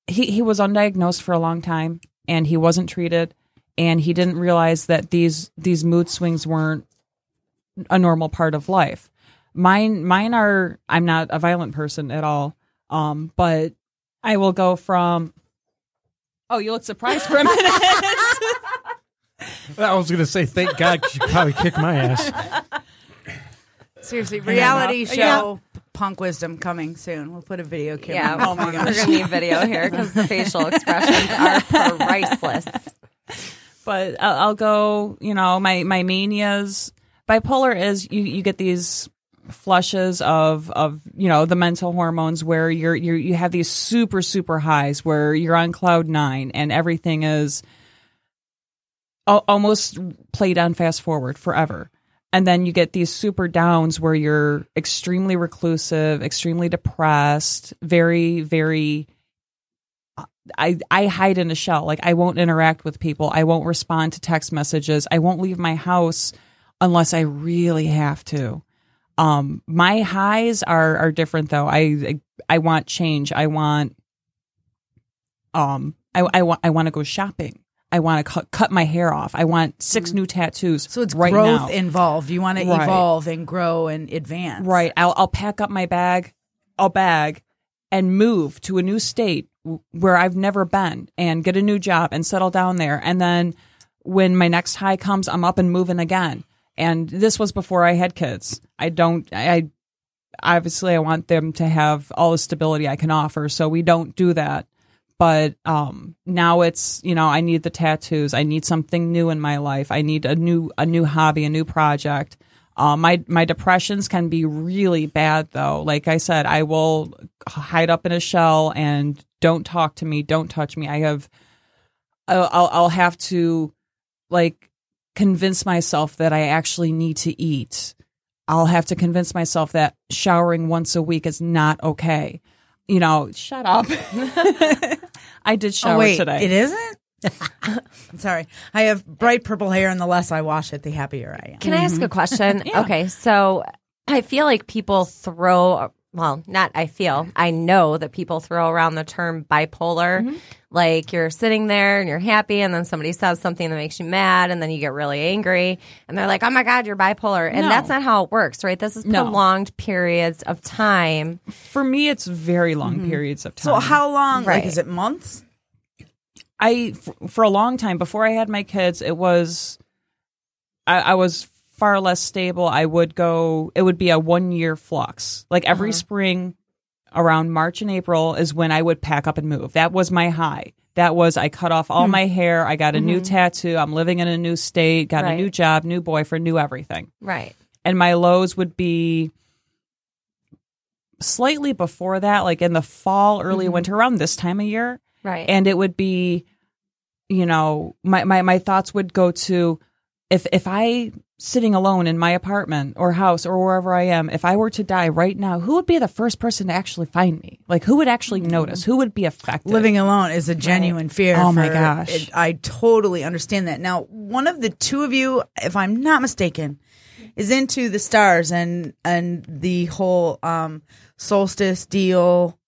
he he was undiagnosed for a long time and he wasn't treated and he didn't realize that these these mood swings weren't a normal part of life. Mine mine are I'm not a violent person at all. Um but I will go from Oh, you look surprised for a minute. I was going to say, thank God you probably kick my ass. Seriously, reality enough. show punk wisdom coming soon. We'll put a video camera. Yeah, Oh my we're gonna need video here because the facial expressions are priceless. but I'll, I'll go. You know, my my manias. Bipolar is you you get these flushes of of you know the mental hormones where you're you you have these super super highs where you're on cloud nine and everything is almost played on fast forward forever. And then you get these super downs where you're extremely reclusive, extremely depressed, very, very I I hide in a shell. Like I won't interact with people. I won't respond to text messages. I won't leave my house unless I really have to. Um my highs are are different though. I I want change. I want um I I want I want to go shopping. I want to cut cut my hair off. I want six new tattoos. Mm. So it's right growth now. involved. You want to evolve and grow and advance. Right. I'll I'll pack up my bag, a bag, and move to a new state w- where I've never been, and get a new job and settle down there. And then when my next high comes, I'm up and moving again. And this was before I had kids. I don't. I obviously I want them to have all the stability I can offer, so we don't do that. But um, now it's you know I need the tattoos. I need something new in my life. I need a new a new hobby, a new project. Uh, my my depressions can be really bad though. Like I said, I will hide up in a shell and don't talk to me, don't touch me. I have, I'll I'll, I'll have to like convince myself that I actually need to eat. I'll have to convince myself that showering once a week is not okay. You know, shut up. I did oh, shower oh wait, today. it isn't. I'm sorry. I have bright purple hair, and the less I wash it, the happier I am. Can I ask a mm-hmm. question? Okay, so I feel like people throw, well, not I feel, I know that people throw around the term bipolar. Mm-hmm. Like you're sitting there and you're happy, and then somebody says something that makes you mad, and then you get really angry, and they're like, oh my God, you're bipolar. And No. that's not how it works, right? This is No. prolonged periods of time. For me, it's very long mm-hmm. periods of time. So how long? Right. Like, is it months? I for a long time before I had my kids, it was I, I was far less stable. I would go. It would be a one year flux. Like every uh-huh. spring, around March and April is when I would pack up and move. That was my high. That was I cut off all hmm. my hair. I got a new mm-hmm. tattoo. I'm living in a new state. Got a new job, new boyfriend, new everything. Right. And my lows would be slightly before that, like in the fall, early mm-hmm. winter, around this time of year Right. and it would be you know my, my my thoughts would go to if if i sitting alone in my apartment or house or wherever i am if i were to die right now who would be the first person to actually find me like who would actually notice who would be affected Living alone is a genuine fear. Oh my for- gosh. it- I totally understand that. Now, one of the two of you, if I'm not mistaken, is into the stars and and the whole um solstice deal.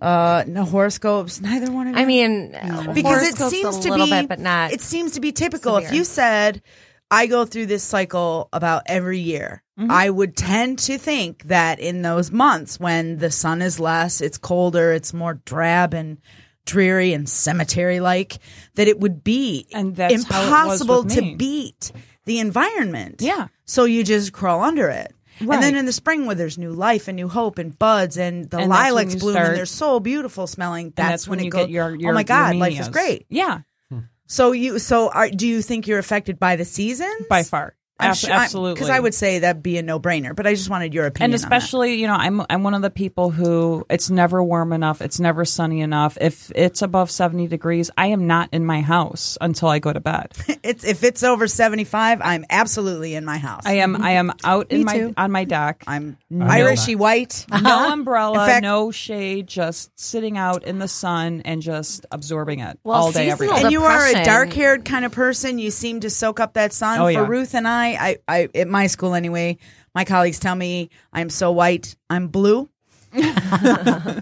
Uh, no horoscopes. Neither one of you. I mean, because it seems a to little be, bit, but not. It seems to be typical. If you said, "I go through this cycle about every year," Mm-hmm. I would tend to think that in those months when the sun is less, it's colder, it's more drab and dreary and cemetery-like, that it would be And that's how it was impossible to beat the environment. Yeah. So you just crawl under it. And then in the spring, where there's new life and new hope and buds and the And lilacs bloom start- and they're so beautiful smelling. That's, that's when, it you goes. get your, oh your oh my your God, life is great. yeah hmm. So you, so are, do you think you're affected by the seasons? by far I'm Ab- sure- I'm- absolutely Because I would say that'd be a no brainer, but I just wanted your opinion. and especially you know i'm i'm one of the people who it's never warm enough it's never sunny enough if it's above 70 degrees i am not in my house until i go to bed it's if it's over seventy five, I'm absolutely in my house. i am i am out in my too. on my deck I'm. Irishy white. no uh-huh. umbrella fact- no shade just sitting out in the sun and just absorbing it Well, all day every and you are a dark haired kind of person. You seem to soak up that sun. Oh, For yeah. Ruth and I, I, I, at my school anyway, my colleagues tell me I'm so white, I'm blue. uh,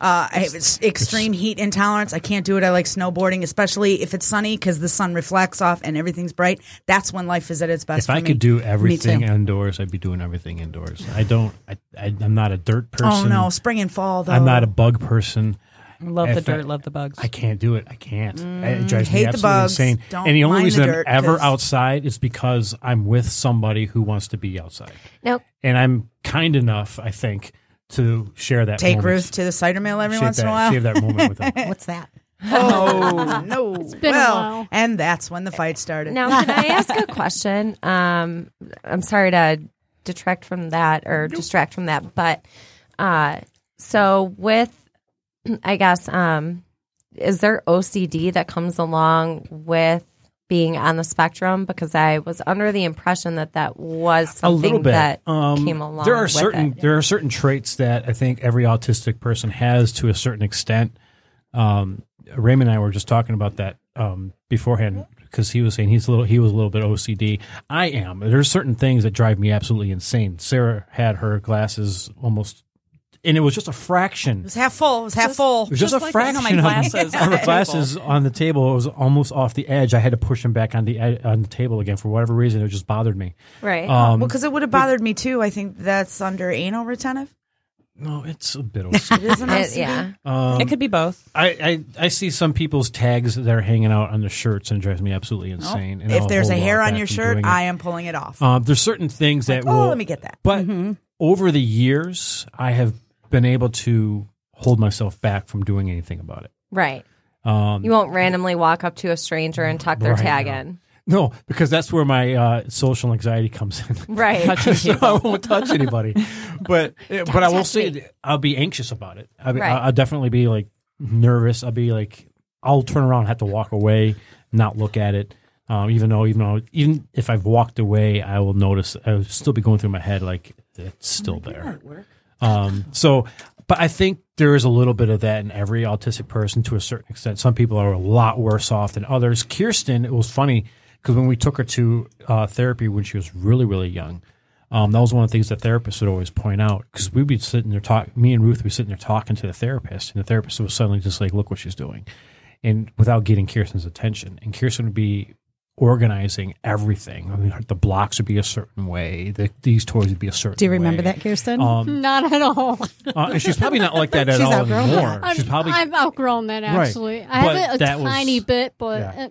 I have extreme heat intolerance. I can't do it. I like snowboarding, especially if it's sunny because the sun reflects off and everything's bright. That's when life is at its best. If I for could do everything indoors, I'd be doing everything indoors. I don't. I, I, I'm not a dirt person. oh no, spring and fall though. I'm not a bug person. Love the If I- dirt love the bugs I can't do it. I can't. it drives me hate the absolutely bugs. insane. Don't and the only reason the I'm ever ever 'cause- outside is because I'm with somebody who wants to be outside, Nope. and I'm kind enough, I think, to share that. Take moment. Ruth to the cider mill every Shave once in a while. Shave that moment with them. What's that? Oh no! been a well, while. and that's when the fight started. Now, can I ask a question? Um, I'm sorry to detract from that or distract from that, but uh, so with, I guess, um, is there OCD that comes along with being on the spectrum? Because I was under the impression that that was a something little bit. that Um, came along. There are certain it. there are certain traits that I think every autistic person has to a certain extent. Um, Raymond and I were just talking about that um, beforehand because he was saying he's a little he was a little bit OCD. I am. There's certain things that drive me absolutely insane. Sarah had her glasses almost, and it was just a fraction. It was half full. It was half full. It was just, Just a like fraction on my of glasses on on the the glasses on the table. It was almost off the edge. I had to push them back on the ed- on the table again for whatever reason. It just bothered me. right. Um, well, because it would have bothered me too. I think that's under anal retentive. no, it's a bit OCD. It is an It- OCD. yeah. Um, it could be both I, I I see some people's tags that are hanging out on the shirts and it drives me absolutely Nope. insane. And if I'll there's a hair on your shirt. I am pulling it off. Um, there's certain things that oh, will. let me get that. But over the years, I have been able to hold myself back from doing anything about it. right. Um, You won't randomly walk up to a stranger and tuck their Right, tag no. in. no, because that's where my uh, social anxiety comes in. Right. so I won't touch anybody. But but I will say I'll be anxious about it. I'll, be, Right. I'll definitely be like nervous. I'll be like I'll turn around, and have to walk away, not look at it. Um, even though, even though, even if I've walked away, I will notice. I will still be going through my head like it's still there. Um, so, but I think there is a little bit of that in every autistic person to a certain extent. Some people are a lot worse off than others. Kirsten, it was funny because when we took her to uh, therapy when she was really, really young, um, that was one of the things that therapists would always point out because we'd be sitting there talking, Me and Ruth would be sitting there talking to the therapist, and the therapist was suddenly just like, "Look what she's doing," and without getting Kirsten's attention, and Kirsten would be organizing everything. I mean, the blocks would be a certain way. The, these toys would be a certain. Way. Do you remember way. that, Kirsten? Um, Not at all. uh, and she's probably not like that at She's all outgrown that. anymore. I'm, She's probably, I've outgrown that Right. actually. I But have it a that was- tiny bit, but Yeah. uh,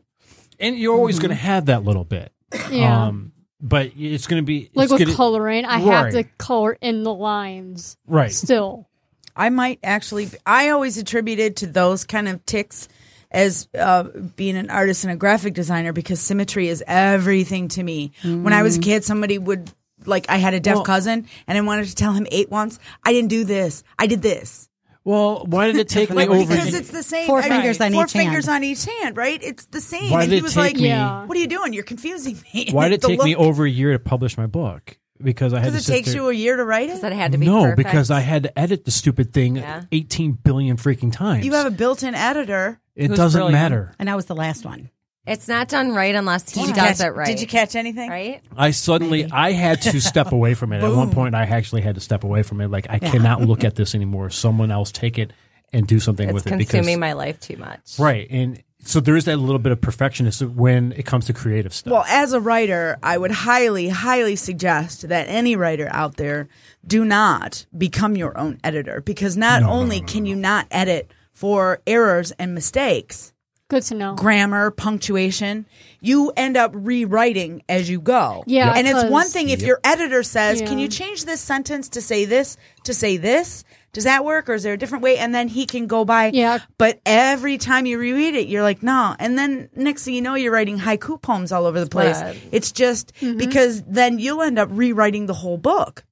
and you're always going to have that little bit. yeah. Um, but it's going to be like with gonna- coloring, I have to color in the lines right. still. I might actually. I always attributed to those kind of ticks as uh, being an artist and a graphic designer because symmetry is everything to me. When I was a kid, somebody would like I had a deaf Well- cousin and I wanted to tell him eight once. I didn't do this. I did this. Well, why did it take me Like, over? because it's the same. Four I mean, fingers on four each hand. fingers on each hand, right? It's the same. Why and did he it was take like, me- "What are you doing? You're confusing me." why did it The take me over a year to publish my book? Because I had to Because it takes there- you a year to write it. That had to be no, perfect. because I had to edit the stupid thing Yeah. 18 billion freaking times. You have a built-in editor. It Who's doesn't brilliant. matter. and that was the last one. It's not done right unless he Did you does catch, it right. Did you catch anything? Right? I suddenly I had to step away from it. At one point, I actually had to step away from it. Like I cannot look at this anymore. Someone else take it and do something It's with it because it's consuming because my life too much. right. And so there is that little bit of perfectionist when it comes to creative stuff. Well, as a writer, I would highly, highly suggest that any writer out there do not become your own editor because not No, no, only no, no, can you not edit for errors and mistakes, Good to know. grammar, punctuation, you end up rewriting as you go. Yeah, And it's one thing if your editor says, Can you change this sentence to say this, to say this? Does that work or is there a different way? And then he can go by. Yeah. But every time you reread it, you're like, no. And then next thing you know, you're writing haiku poems all over the place. Right. It's just Mm-hmm. because then you'll end up rewriting the whole book.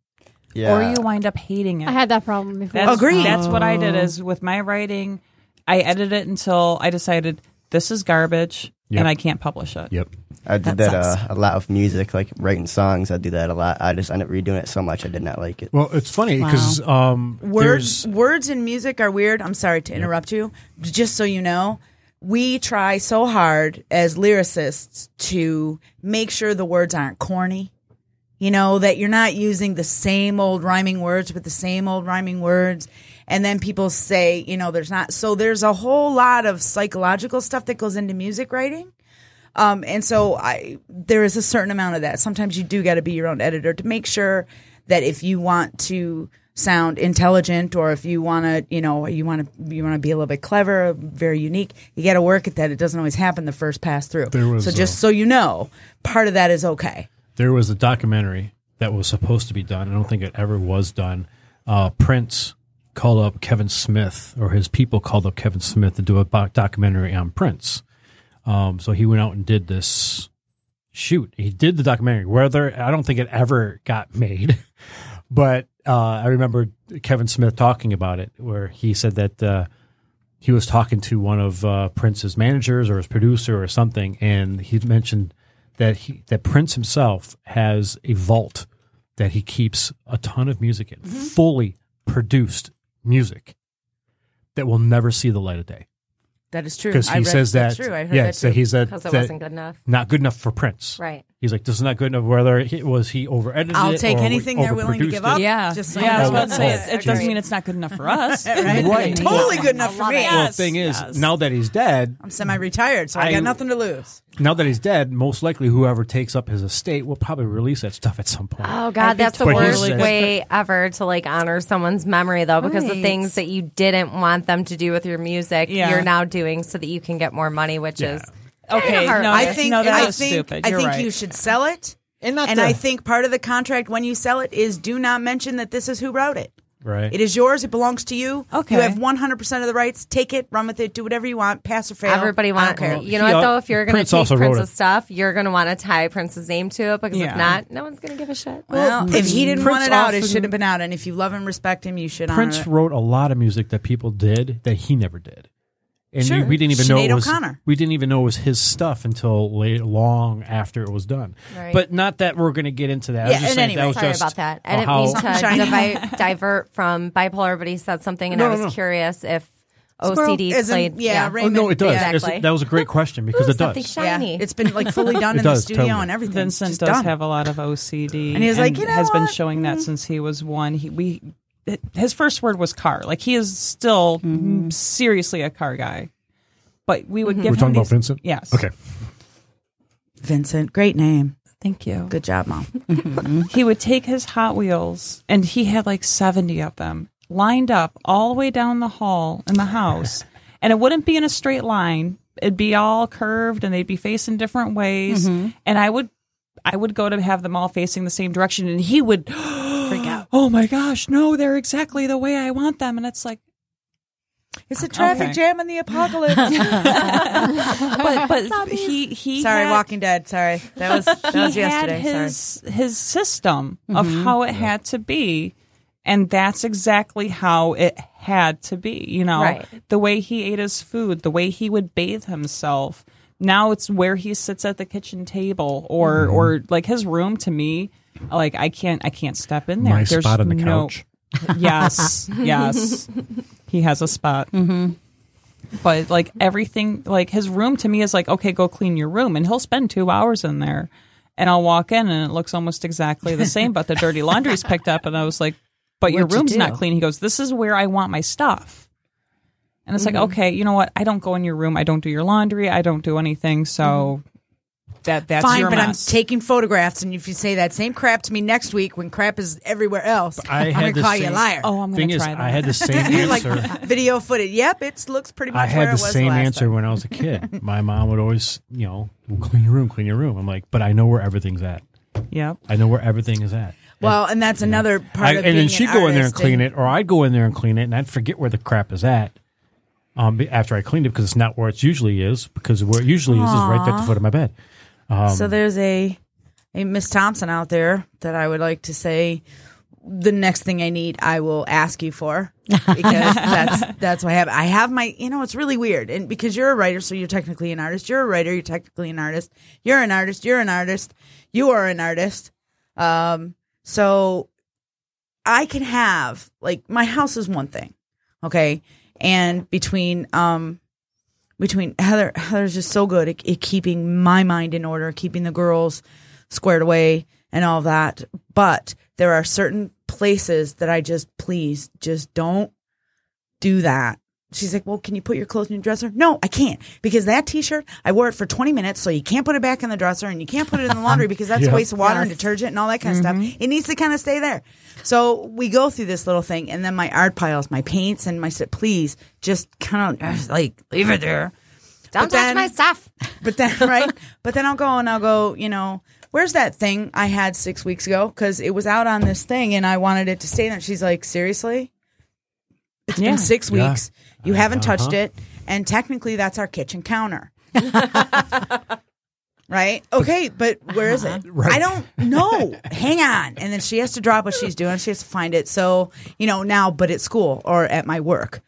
Yeah. Or you wind up hating it. I had that problem before. That's, Agreed. That's what I did is with my writing, I edited it until I decided this is garbage Yep. and I can't publish it. yep. I did That that, uh, a lot of music, like writing songs. I do that a lot. I just ended up redoing it so much I did not like it. Well, it's funny because um, Words, words in music are weird. I'm sorry to interrupt you. Just so you know, we try so hard as lyricists to make sure the words aren't corny. You know, that you're not using the same old rhyming words with the same old rhyming words. And then people say, you know, there's not. So there's a whole lot of psychological stuff that goes into music writing. Um, and so I, there is a certain amount of that. Sometimes you do got to be your own editor to make sure that if you want to sound intelligent or if you want to, you know, you want to, you want to be a little bit clever, very unique, you got to work at that. It doesn't always happen the first pass through. So just uh, so you know, part of that is okay. There was a documentary that was supposed to be done. I don't think it ever was done. Uh, Prince called up Kevin Smith, or his people called up Kevin Smith to do a documentary on Prince. Um, so he went out and did this shoot. He did the documentary. Whether I don't think it ever got made, but uh, I remember Kevin Smith talking about it, where he said that uh, he was talking to one of uh, Prince's managers or his producer or something, and he mentioned that he that Prince himself has a vault that he keeps a ton of music in, mm-hmm. fully produced music that will never see the light of day That is true. because I he read- says that. that's true. I heard yeah, that so too. he's that, Because that wasn't good enough. not good enough for Prince. Right. He's like, this is not good enough. Whether it was he over edited I'll it take or anything they're willing to overproduced give it. up. Yeah. Just so yeah, I was about to say, it, it doesn't mean it's not good enough for us. right? Right. Totally good enough for me. it. Well, the thing is, yes. now that he's dead, I'm semi-retired, so I, I- got nothing to lose. now that he's dead, most likely whoever takes up his estate will probably release that stuff at some point. Oh God, that's the But he's- worst way ever to like honor someone's memory though, because the things that you didn't want them to do with your music, Yeah. you're now doing so that you can get more money, which Yeah. is Okay, Hard. no, I think no, that I was think stupid. I You're think right. you should sell it. and not And to- I think part of the contract when you sell it is do not mention that this is who wrote it. right. It is yours. It belongs to you. Okay. You have 100% of the rights. Take it, run with it, do whatever you want, pass or fail. everybody I don't wants. care. You know what al- though? If you're going to Prince take also wrote Prince's it. stuff, you're going to want to tie Prince's name to it because Yeah. if not, no one's going to give a shit. Well, if he didn't Prince want it out, it often- should have been out. And if you love and respect him, you should Prince honor it. wrote a lot of music that people did that he never did. And Sure. we didn't even know Sinead it was O'Connor. we didn't even know it was his stuff until late, long after it was done. Right. But not that we're going to get into that. I was Yeah, just and saying anyway, that was Sorry just about that. I didn't how- mean to Shiny. divi- divert from bipolar, but he said something, and No, I was no. curious if OCD isn't- played. yeah, Oh Raymond- no, it does. Yeah. Exactly. that was a great question because Ooh, it does. shiny. Yeah, it's been like fully done in does, the studio totally. and everything. Vincent does done. have a lot of OCD, And he's like, "You know has been what? showing that mm-hmm. since he was one. He we his first word was car. Like he is still Mm-hmm. seriously a car guy. But we would mm-hmm. give We're him talking about Vincent. Yes. Okay. Vincent, great name. Thank you. Good job, mom. Mm-hmm. he would take his Hot Wheels, and he had like 70 of them lined up all the way down the hall in the house. and it wouldn't be in a straight line, it'd be all curved and they'd be facing different ways. Mm-hmm. And I would. I would go to have them all facing the same direction, and he would freak out. Oh my gosh, no, they're exactly the way I want them. And it's like, It's a traffic Okay. jam in the apocalypse. but but he he sorry, had- Walking Dead. Sorry, that was that he was yesterday. had his sorry. his system of how it had to be and that's exactly how it had to be you know Right. the way he ate his food the way he would bathe himself now it's where he sits at the kitchen table or Mm-hmm. or like his room to me like i can't i can't step in there. My There's spot on the no- couch. yes yes. He has a spot. But like everything like his room to me is like okay go clean your room and he'll spend two hours in there. And i'll walk in and it looks almost exactly the same but the dirty laundry's picked up and i was like but your What'd you room's do? not clean. He goes this is where i want my stuff. And it's Mm-hmm. like okay you know what? I don't go in your room. I don't do your laundry. I don't do anything. So that that's. Fine, your but mess. I'm taking photographs, and if you say that same crap to me next week when crap is everywhere else, I I'm gonna the call you a same- liar. oh i'm Thing gonna is, try that I had the same like answer. video footage. Yep, it looks pretty much I where had it the was same last answer time. when I was a kid. My mom would always, you know, clean your room, clean your room. I'm like, but I know where everything's at. yep I know where everything is at. Well, and that's another part I, of and being then she'd go in there and artist clean it, or I'd go in there and clean it, and I'd forget where the crap is at. Um, be- after I cleaned it because it's not where it usually is. Because where it usually is is right at the foot of my bed. Um, so there's a a Miss Thompson out there that I would like to say the next thing I need I will ask you for because that's that's what I have. I have my you know it's really weird and because you're a writer so you're technically an artist. You're a writer, you're technically an artist. You're an artist, you're an artist. You are an artist. Um so I can have like my house is one thing. Okay? And between um between Heather Heather's just so good at, at keeping my mind in order, keeping the girls squared away and all that. But there are certain places that I just please just don't do that. She's like, "Well, can you put your clothes in your dresser?" No, I can't because that T-shirt I wore it for 20 minutes, so you can't put it back in the dresser and you can't put it in the laundry because that's Yeah. a waste of water and detergent and all that kind of mm-hmm. stuff. It needs to kind of stay there. So we go through this little thing, and then my art piles, my paints, and my sit. Please just kind of uh, like leave it there. Don't But touch then- my stuff. But then, right? But then I'll go and I'll go, you know, where's that thing I had six weeks ago? Because it was out on this thing and I wanted it to stay there. She's like, seriously? It's Yeah. been six Yeah. weeks. You haven't touched Uh-huh. it. And technically, that's our kitchen counter. right? Okay, but where is it? Right. I don't know. Hang on. And then she has to drop what she's doing. She has to find it. So, you know, now, but at school or at my work,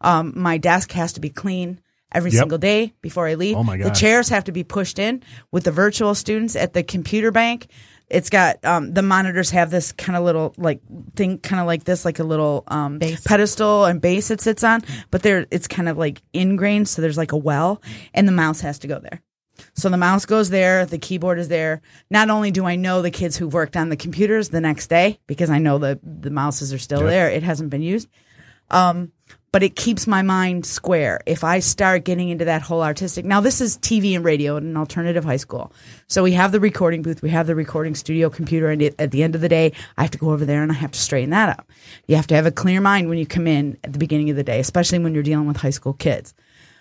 um, my desk has to be clean every Yep. single day before I leave. Oh my God. The chairs have to be pushed in with the virtual students at the computer bank. It's got um, the monitors have this kind of little like thing, kind of like this, like a little um, base. pedestal and base it sits on, but there it's kind of like ingrained, so there's like a well, and the mouse has to go there. So the mouse goes there, the keyboard is there. Not only do I know the kids who worked on the computers the next day because I know the the mouses are still Yep. there, it hasn't been used. Um, but it keeps my mind square. If I start getting into that whole artistic, now this is TV and radio at an alternative high school. So we have the recording booth, we have the recording studio computer, and it, at the end of the day, I have to go over there and I have to straighten that up. You have to have a clear mind when you come in at the beginning of the day, especially when you're dealing with high school kids,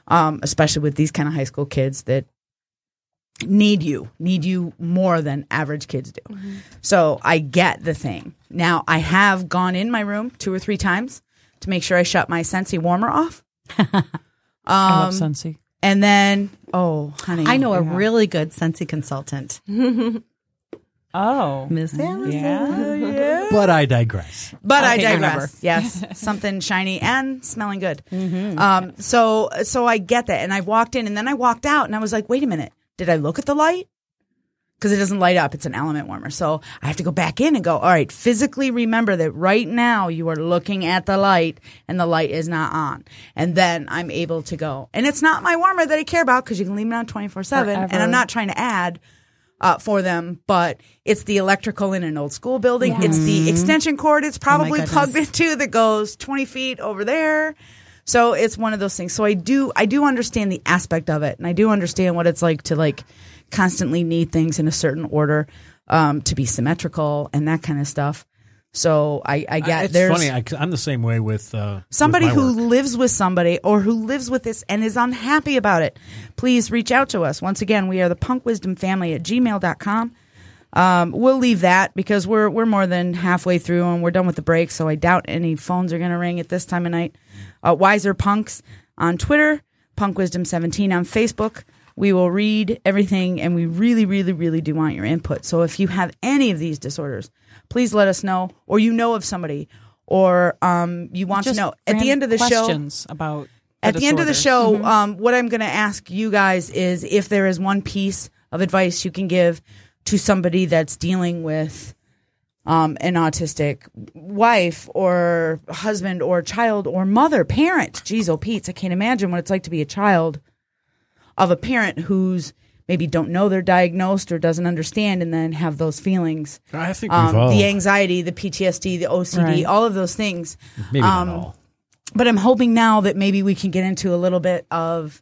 um, especially with these kind of high school kids that need you, need you more than average kids do. So I get the thing. Now I have gone in my room two or three times to make sure I shut my Scentsy warmer off. I love Um, Scentsy. and then, oh, honey, I know a really good Scentsy consultant. Oh, Miss Allison. yeah. But I digress. But I Okay, you digress. remember. Yes, something shiny and smelling good. Mm-hmm. Um, so so I get that, and I walked in, and then I walked out, and I was like, wait a minute, did I look at the light? Because it doesn't light up; it's an element warmer. So I have to go back in and go. All right, physically remember that right now you are looking at the light, and the light is not on, and then I'm able to go. And it's not my warmer that I care about because you can leave it on twenty four seven, and I'm not trying to add uh, for them, but it's the electrical in an old school building. It's the extension cord it's probably goodness. plugged into that goes 20 feet over there. So it's one of those things. So I do, I do understand the aspect of it and I do understand what it's like to like constantly need things in a certain order, um, to be symmetrical and that kind of stuff. So I, I get it's there's funny. I, I'm the same way with uh, somebody with who work. lives with somebody or who lives with this and is unhappy about it, please reach out to us. Once again, we are the punk wisdom family at gmail.com. Um, we'll leave that because we're we're more than halfway through and we're done with the break, so I doubt any phones are going to ring at this time of night. Uh, Wiser Punks on Twitter, Punk Wisdom 17 on Facebook. We will read everything and we really, really, really do want your input. So if you have any of these disorders, please let us know, or you know of somebody, or um, you want Just to know. At the end of the show, questions about at the end of the disorders. show, um, what I'm going to ask you guys is if there is one piece of advice you can give to somebody that's dealing with um, an autistic wife or husband or child or mother, parent. Jeez, oh, Pete, I can't imagine what it's like to be a child of a parent who's maybe don't know they're diagnosed or doesn't understand and then have those feelings. I think we've Um, all the anxiety, the PTSD, the OCD, Right. all of those things maybe um, not all. but I'm hoping now that maybe we can get into a little bit of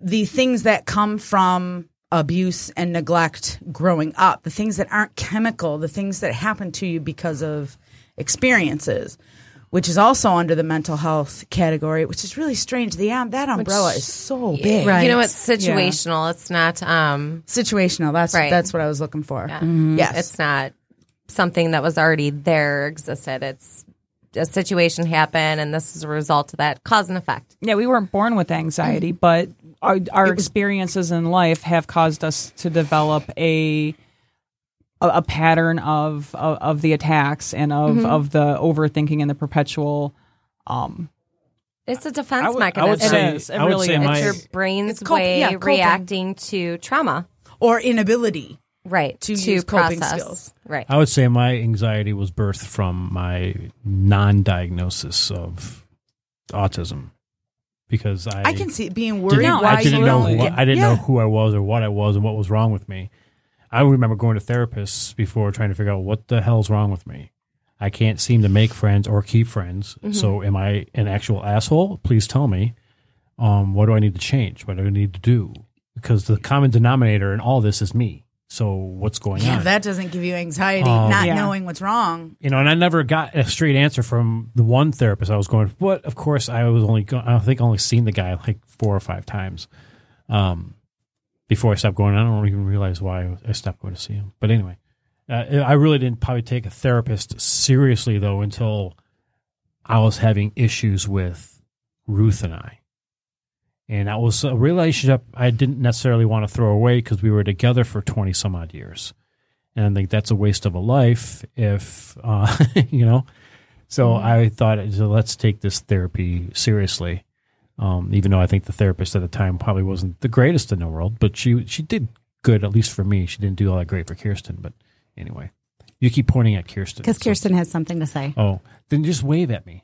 the things that come from abuse and neglect growing up, the things that aren't chemical, the things that happen to you because of experiences, which is also under the mental health category, which is really strange. The um, that umbrella is so big. Right. You know, it's situational. It's not. Um, Situational. That's Right. that's what I was looking for. yeah. Yes. it's not something that was already there existed. It's a situation happened, and this is a result of that cause and effect. Yeah, we weren't born with anxiety, Mm-hmm. but our, our experiences in life have caused us to develop a a, a pattern of, of of the attacks and of Mm-hmm. of the overthinking and the perpetual. Um, It's a defense I would, I mechanism. would say, It is. It I would really say is. my, it's your brain's It's cop- way yeah, coping. reacting to trauma. or inability. Right. To use coping process. skills. Right. I would say my anxiety was birthed from my non-diagnosis of autism because I I can see it being worried didn't, why I didn't you know don't who, I didn't yeah. know who I was or what I was and what was wrong with me. I remember going to therapists before trying to figure out what the hell's wrong with me. I can't seem to make friends or keep friends. Mm-hmm. So am I an actual asshole? Please tell me. Um, what do I need to change? What do I need to do? Because the common denominator in all this is me. So what's going Yeah, on? that doesn't give you anxiety, Um, not Yeah. knowing what's wrong. you know, and I never got a straight answer from the one therapist I was going. But of course, I was only go- I think I only seen the guy like four or five times, um, before I stopped going. I don't even realize why I stopped going to see him. But anyway, uh, I really didn't probably take a therapist seriously though until I was having issues with Ruth and I. And that was a relationship I didn't necessarily want to throw away because we were together for 20 some odd years. And I think that's a waste of a life if, uh, you know. So I thought, so let's take this therapy seriously. Um, even though I think the therapist at the time probably wasn't the greatest in the world, but she she did good at least for me. She didn't do all that great for Kirsten, but anyway, you keep pointing at Kirsten Because so- Kirsten has something to say. Oh, then just wave at me,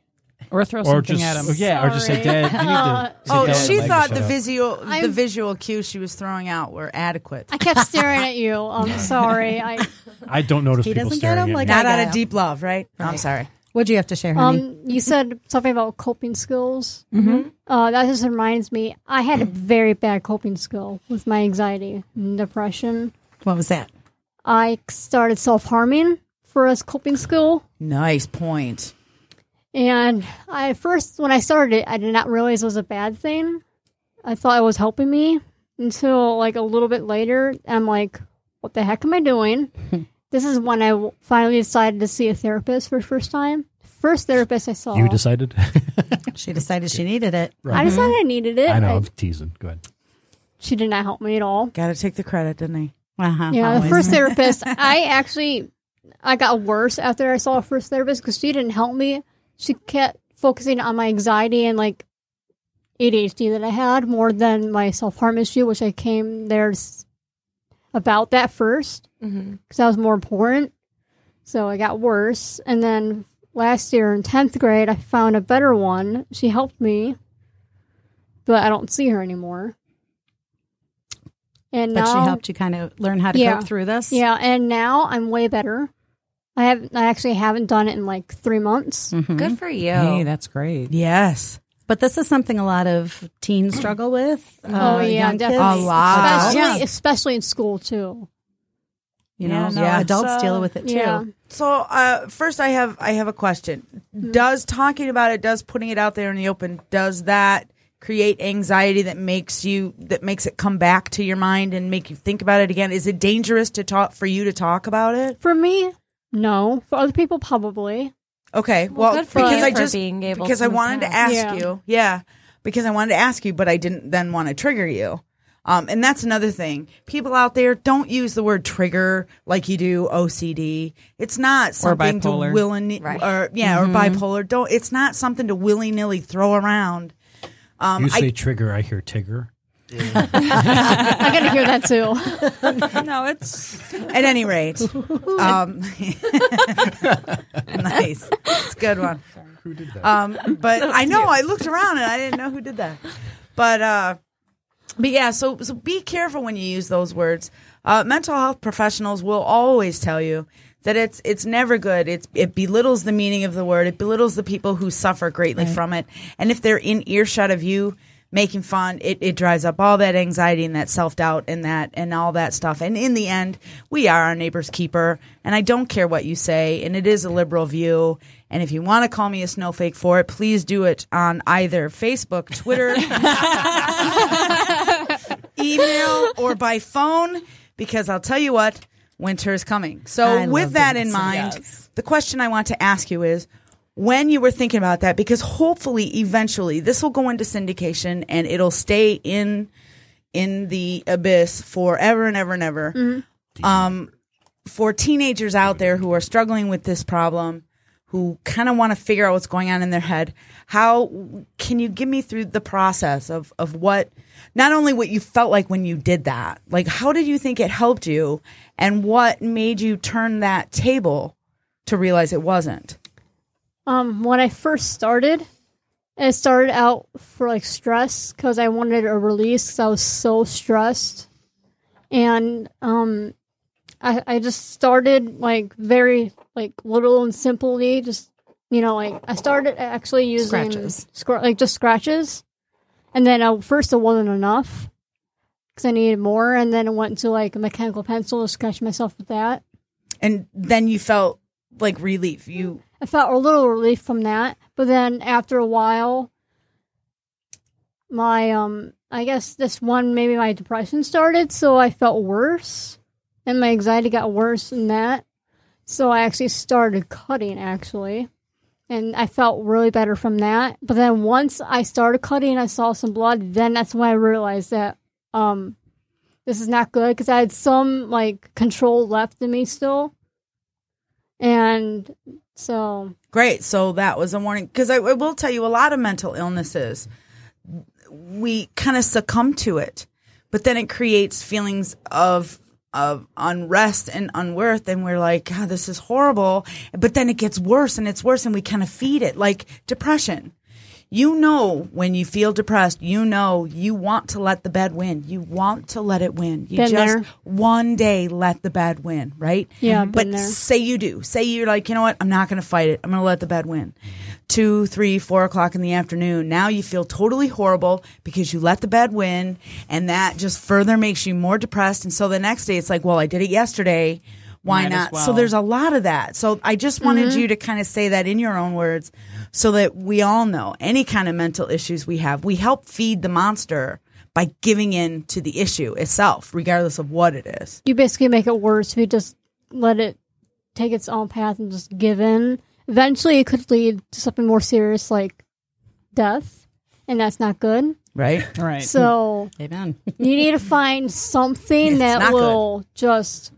or throw or something just at him. oh, yeah, or just say, Sorry. Dad, you need to. say, Oh, "Dad, she I'd like to thought the visual the I'm- visual cues she was throwing out were adequate. I kept staring at you. I'm sorry. I I don't notice He people doesn't get staring them at like me. I Not out of deep love, right? I'm Right. Sorry. What'd you have to share, honey? um you said something about coping skills. Mm-hmm. Uh, that just reminds me. I had a very bad coping skill with my anxiety and depression. what was that? I started self harming for a coping skill. Nice point. And I first, when I started it, I did not realize it was a bad thing. I thought it was helping me until like a little bit later. I'm like, what the heck am I doing? this is when I w- finally decided to see a therapist for the first time. First therapist I saw. You decided? She decided she needed it. I decided I needed it. I know. I- I'm teasing. Go ahead. she did not help me at all. Got to take the credit, didn't he? Uh-huh, Yeah, the always. first therapist, I actually, I got worse after I saw a first therapist because she didn't help me. She kept focusing on my anxiety and like ADHD that I had more than my self harm issue, which I came there s- about that first because that was more important. So I got worse, and then last year in tenth grade, I found a better one. She helped me, but I don't see her anymore. And But now, she helped you kind of learn how to Yeah. cope through this. yeah, and now I'm way better. I have I actually haven't done it in like three months. Mhm. Good for you. Hey, that's great. Yes. But this is something a lot of teens struggle with. oh uh, yeah, definitely. A lot. especially, Yeah. especially in school too. You Yeah, know, no, Yeah. adults uh, deal with it too. Yeah, So uh, first, I have I have a question. Does talking about it, does putting it out there in the open, does that create anxiety that makes you that makes it come back to your mind and make you think about it again? Is it dangerous to talk for you to talk about it? for me, no. For other people, probably. Okay, well, good for because you I for just being able because to I move wanted to ask Yeah. you, yeah, because I wanted to ask you, but I didn't then want to trigger you. Um, and that's another thing. People out there don't use the word trigger like you do OCD. It's not something to bipolar. will and Right. or yeah or bipolar. Don't. It's not something to willy nilly throw around. Um, you say I, trigger, I hear Tigger. I gotta hear that too. No, it's at any rate, um, nice, it's a good one. Who did that? Um, but I know I looked around and I didn't know who did that. But uh, but yeah, so so be careful when you use those words. Uh, mental health professionals will always tell you that it's it's never good. It's it belittles the meaning of the word. It belittles the people who suffer greatly from it. And if they're in earshot of you making fun, it, it drives up all that anxiety and that self doubt and that and all that stuff. And in the end, we are our neighbor's keeper. And I don't care what you say. And it is a liberal view. And if you want to call me a snowflake for it, please do it on either Facebook, Twitter, email, or by phone. Because I'll tell you what, winter is coming. So with that in mind, yes. the question I want to ask you is when you were thinking about that, because hopefully eventually this will go into syndication and it'll stay in in the abyss forever and ever and ever. Um, for teenagers out there who are struggling with this problem, who kind of want to figure out what's going on in their head, how can you give me through the process of of what not only what you felt like when you did that, like how did you think it helped you, and what made you turn that table to realize it wasn't? Um, when I first started, it started out for like stress because I wanted a release because I was so stressed, and um, I I just started like very like little and simply, just you know like I started actually using Scratches. scr- like just scratches, and then at first it wasn't enough because I needed more, and then it went to like a mechanical pencil to scratch myself with that. And then you felt like relief. You I felt a little relief from that, but then after a while, my um, I guess this one maybe my depression started, so I felt worse, and my anxiety got worse than that. So I actually started cutting actually, and I felt really better from that. But then once I started cutting, I saw some blood. Then that's when I realized that um, this is not good because I had some like control left in me still, and so Great. So that was a warning. Because I, I will tell you, a lot of mental illnesses, we kind of succumb to it, but then it creates feelings of of unrest and unworth, and we're like, God, this is horrible. But then it gets worse and it's worse, and we kind of feed it like depression. You know, when you feel depressed, you know you want to let the bed win. You want to let it win. You Been just there. one day let the bed win, right? Yeah, mm-hmm. But say you do. Say you're like, you know what? I'm not going to fight it. I'm going to let the bed win. Two, three, four o'clock in the afternoon. Now you feel totally horrible because you let the bed win, and that just further makes you more depressed. And so the next day, it's like, well, I did it yesterday. Why Might as not? So there's a lot of that. So I just wanted Mm-hmm. you to kind of say that in your own words so that we all know any kind of mental issues we have, we help feed the monster by giving in to the issue itself, regardless of what it is. you basically make it worse if you just let it take its own path and just give in. Eventually, it could lead to something more serious like death, and that's not good. right? Right. So Amen. you need to find something It's that not good. will just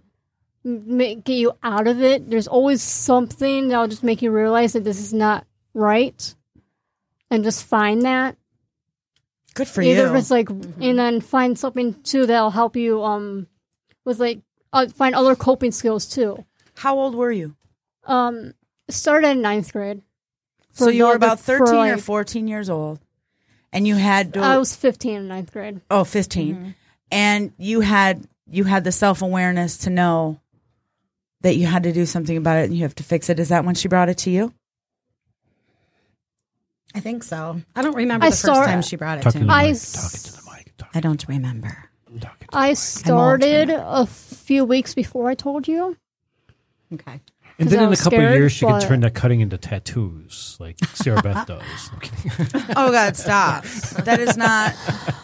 make, get you out of it. There's always something that'll just make you realize that this is not right, and just find that. Good for Either you. if it's like, and then find something too that'll help you um with like uh, find other coping skills too. How old were you? Um, started in ninth grade. So you were about for, 13 or 14 years old. And you had I was 15 in ninth grade. oh 15. And you had you had the self-awareness to know that you had to do something about it and you have to fix it. Is that when she brought it to you? I think so. I don't remember I the first saw- time she brought it Talking to to me. the I mic. to mic. I don't remember. I started a few weeks before I told you. Okay. And then in a was couple of scared, years, she can but- turn that cutting into tattoos, like Sarah Beth does. I'm. Oh God, stop. that is not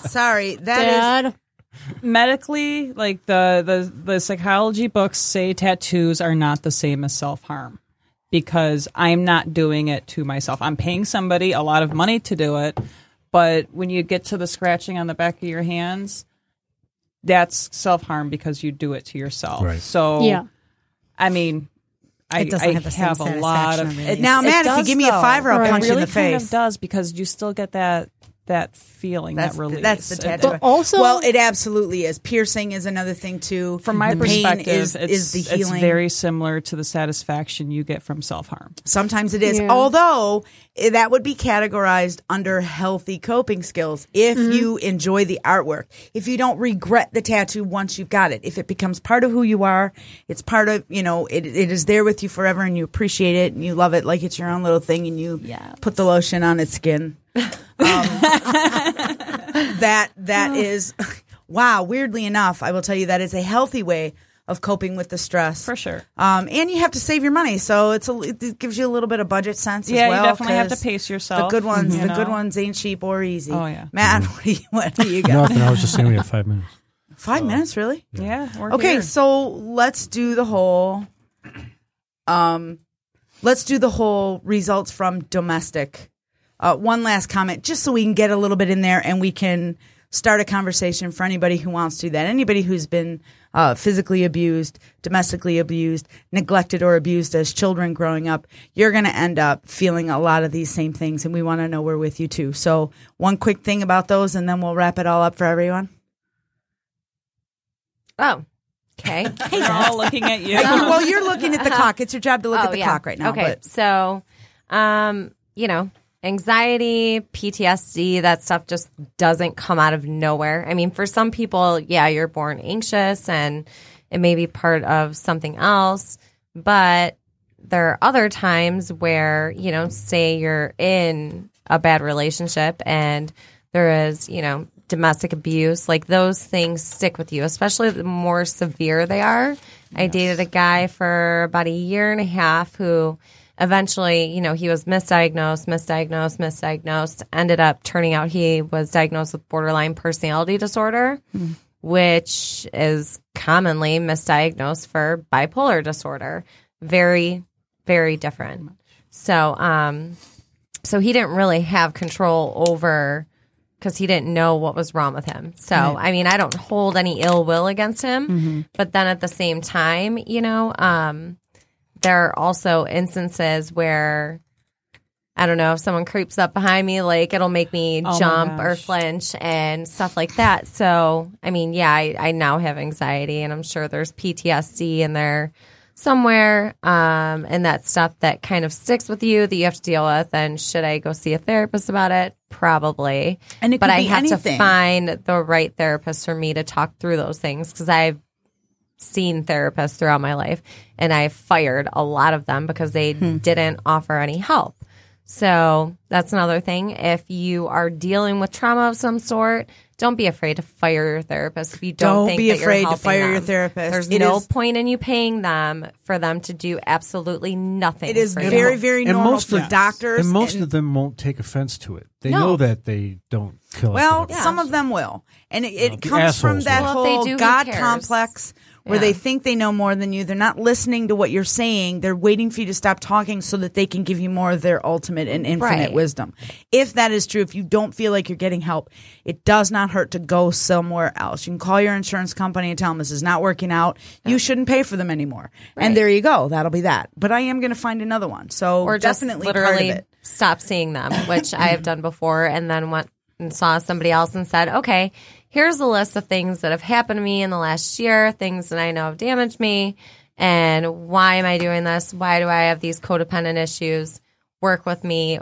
Sorry. That is Dad, medically, like the, the the psychology books say tattoos are not the same as self harm because I'm not doing it to myself. I'm paying somebody a lot of money to do it, but when you get to the scratching on the back of your hands, that's self harm because you do it to yourself. Right. So yeah. I mean, I, It doesn't I have the same have a lot of satisfaction of release. Now, man, if you give me a though. fiver, I'll It punch you in really the kind face. of does because you still get that that feeling, That's that release. that's the It- tattoo. But also- well, it absolutely is. Piercing is another thing too. from my the pain perspective, is, it's, is the healing. it's very similar to the satisfaction you get from self harm. Sometimes it is. Yeah. Although that would be categorized under healthy coping skills if Mm-hmm. you enjoy the artwork. If you don't regret the tattoo once you've got it. If it becomes part of who you are, it's part of, you know, it, it is there with you forever and you appreciate it and you love it like it's your own little thing and you Yeah. put the lotion on its skin. Um, that that is wow, weirdly enough, I will tell you that is a healthy way of coping with the stress. For sure. Um, and you have to save your money, so it's a, it gives you a little bit of budget sense Yeah, as well. you definitely have to pace yourself. The good ones, you the good ones ain't cheap or easy. Oh, yeah. Matt, what do you, what do you got? Nothing. I was just saying we have five minutes. Five minutes, really? Yeah. we're Okay, here. so let's do the whole. Um, let's do the whole results from domestic. Uh, one last comment, just so we can get a little bit in there and we can start a conversation for anybody who wants to do that. Anybody who's been uh, physically abused, domestically abused, neglected, or abused as children growing up, you're going to end up feeling a lot of these same things, and we want to know we're with you too. So, one quick thing about those, and then we'll wrap it all up for everyone. Oh, okay. They're all looking at you. well, you're looking at the clock. It's your job to look at the clock right now. Oh, Okay, But so, um, you know, anxiety, PTSD, that stuff just doesn't come out of nowhere. I mean, for some people, yeah, you're born anxious and it may be part of something else, but there are other times where, you know, say you're in a bad relationship and there is, you know, domestic abuse, like those things stick with you, especially the more severe they are. I dated a guy for about a year and a half who eventually, you know, he was misdiagnosed, misdiagnosed, misdiagnosed, ended up turning out he was diagnosed with borderline personality disorder, which is commonly misdiagnosed for bipolar disorder. Very, very different. So, um, so he didn't really have control over because he didn't know what was wrong with him. So, I mean, I don't hold any ill will against him, but then at the same time, you know, um, there are also instances where I don't know if someone creeps up behind me, like it'll make me Oh jump or flinch and stuff like that. So, I mean, yeah, I, I now have anxiety, and I'm sure there's PTSD in there somewhere, um, and that stuff that kind of sticks with you that you have to deal with. And should I go see a therapist about it? Probably. And it but I have anything. to find the right therapist for me to talk through those things because I've seen therapists throughout my life and I've fired a lot of them because they Hmm. didn't offer any help. So that's another thing. If you are dealing with trauma of some sort, don't be afraid to fire your therapist if you don't, Don't think be that you're afraid to helping fire your therapist. There's It no is- point in you paying them for them to do absolutely nothing. it is for you. very, very And most for of- doctors. And most and- of them won't take offense to it. They No. know that they don't kill. Well, us. some of them will, and it, it Well, comes from that will. Well, if they whole do, God complex where Yeah. they think they know more than you. They're not listening to what you're saying. They're waiting for you to stop talking so that they can give you more of their ultimate and infinite Right. wisdom. If that is true, if you don't feel like you're getting help, it does not hurt to go somewhere else. You can call your insurance company and tell them this is not working out. You shouldn't pay for them anymore. And there you go. That'll be that. But I am going to find another one. So or just definitely literally stop seeing them, which I have done before, and then went and saw somebody else and said, "Okay, here's a list of things that have happened to me in the last year, things that I know have damaged me, and why am I doing this? Why do I have these codependent issues? Work with me."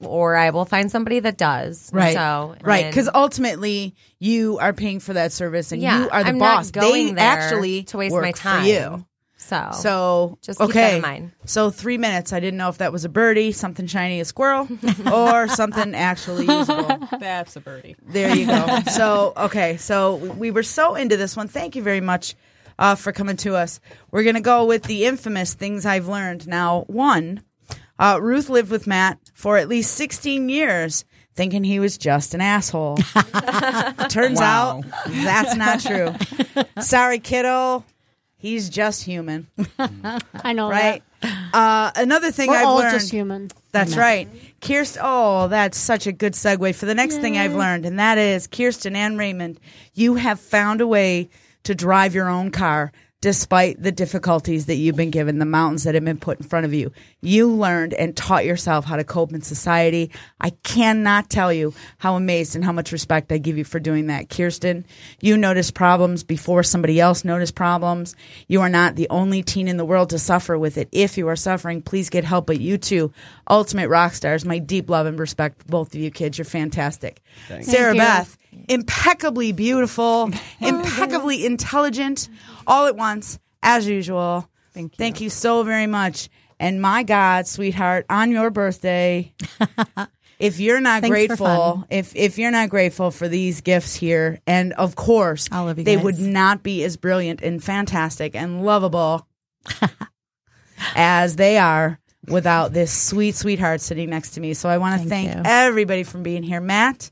Or I will find somebody that does. Right. So right. Because ultimately, you are paying for that service and Yeah, you are the I'm boss. going they there actually to waste my for time. you. So So Just keep okay. that in mind. So three minutes. I didn't know if that was a birdie, something shiny, a squirrel, or something actually usable. That's a birdie. There you go. So okay. So we were so into this one. Thank you very much uh, for coming to us. We're gonna go with the infamous things I've learned. Now, one, uh, Ruth lived with Matt for at least 16 years. Thinking he was just an asshole. Turns Wow. out that's not true. Sorry, kiddo. He's just human, I know right? Uh, another thing. We're I've all learned. just human. That's right. Kirsten, oh, that's such a good segue for the next thing I've learned, and that is Kirsten and Raymond, you have found a way to drive your own car despite the difficulties that you've been given, the mountains that have been put in front of you. You learned and taught yourself how to cope in society. I cannot tell you how amazed and how much respect I give you for doing that. Kirsten, you noticed problems before somebody else noticed problems. You are not the only teen in the world to suffer with it. If you are suffering, please get help. But you two, ultimate rock stars, my deep love and respect for both of you kids. You're fantastic. Sarah you. Beth, impeccably beautiful, oh, impeccably intelligent, all at once, as usual. Thank you. Thank you so very much. And my God, sweetheart, on your birthday, if you're not Thanks grateful, if if you're not grateful for these gifts here, and of course, All of you they guys. would not be as brilliant and fantastic and lovable as they are without this sweet sweetheart sitting next to me. So I want to Thank thank everybody for being here. Matt,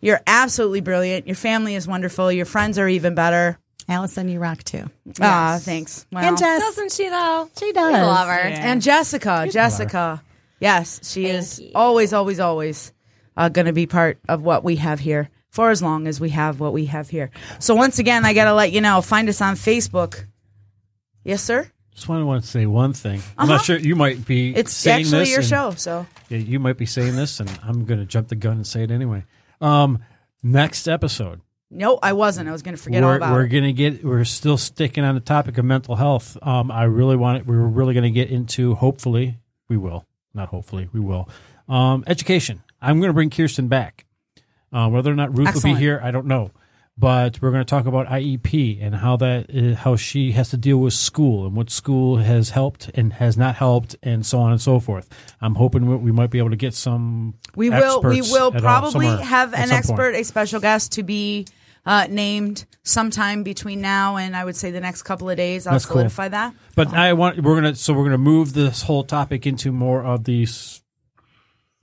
you're absolutely brilliant. Your family is wonderful. Your friends are even better. Allison, you rock too. Ah, thanks. Well, and Jess, doesn't she though? she does. We love her. and Jessica, Jessica. Yes, she Thank is you. always, always, always uh, going to be part of what we have here for as long as we have what we have here. So once again, I got to let you know. Find us on Facebook. Yes, sir. Just want to want to say one thing. I'm not sure you might be. Uh-huh. It's saying actually this your and- show. So Yeah, you might be saying this, and I'm going to jump the gun and say it anyway. Um, next episode, no, I wasn't. I was going to forget all we're, about we're it. going to get. We're still sticking on the topic of mental health. Um, I really want it. We're really going to get into. Hopefully, we will. Not hopefully, we will. Um, education. I'm going to bring Kirsten back. Uh, whether or not Ruth will be here, I don't know. But we're going to talk about IEP and how that is, how she has to deal with school and what school has helped and has not helped and so on and so forth. I'm hoping we, might be able to get some. We will. We will all- probably have an expert, point. a special guest to be uh, named sometime between now and I would say the next couple of days. I'll That's cool. solidify that. But I want we're gonna so we're gonna move this whole topic into more of these,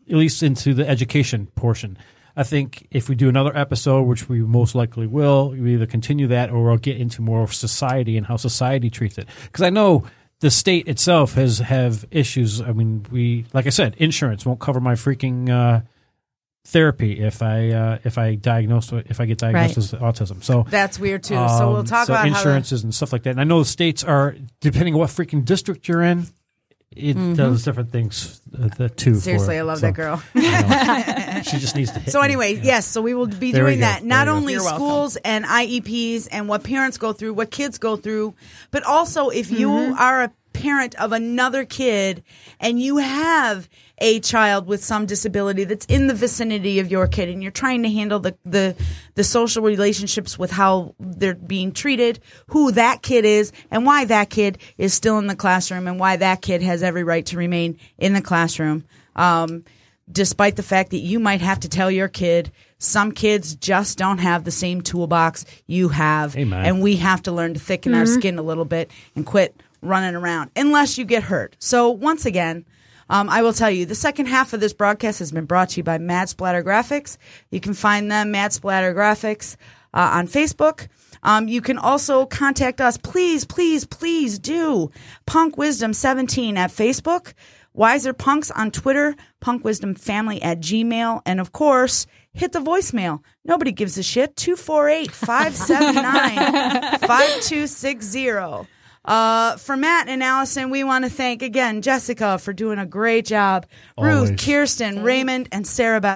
at least into the education portion. I think if we do another episode, which we most likely will, we either continue that or we'll get into more of society and how society treats it. Because I know the state itself has have issues. I mean, we like I said, insurance won't cover my freaking uh, therapy if I uh, if I diagnose if I get diagnosed Right. with autism. So That's weird too. so we'll um, talk so about how the- insurances and stuff like that. And I know the states are depending on what freaking district you're in, it does different things uh, the too. Mm-hmm. Seriously, for. I love So, that girl. I know. she just needs to hit. So me. anyway, yes, so we will be There doing that. Not There we go. only You're welcome. schools and IEPs and what parents go through, what kids go through, but also if you Mm-hmm. are a parent of another kid and you have a child with some disability that's in the vicinity of your kid and you're trying to handle the the, the social relationships with how they're being treated, who that kid is and why that kid is still in the classroom and why that kid has every right to remain in the classroom. Um, despite the fact that you might have to tell your kid some kids just don't have the same toolbox you have Amen. and we have to learn to thicken our skin a little bit and quit running around unless you get hurt so once again um, I will tell you, the second half of this broadcast has been brought to you by Mad Splatter Graphics. You can find them, Mad Splatter Graphics, uh, on Facebook. Um, you can also contact us. Please, please, please do. Punk Wisdom 17 at Facebook. Wiser Punks on Twitter. Punk Wisdom Family at Gmail. And of course, hit the voicemail. Nobody gives a shit. 248 579 5260. Uh, for Matt and Allison, we want to thank again Jessica for doing a great job. Ruth, Always. Kirsten, Raymond, and Sarah Beth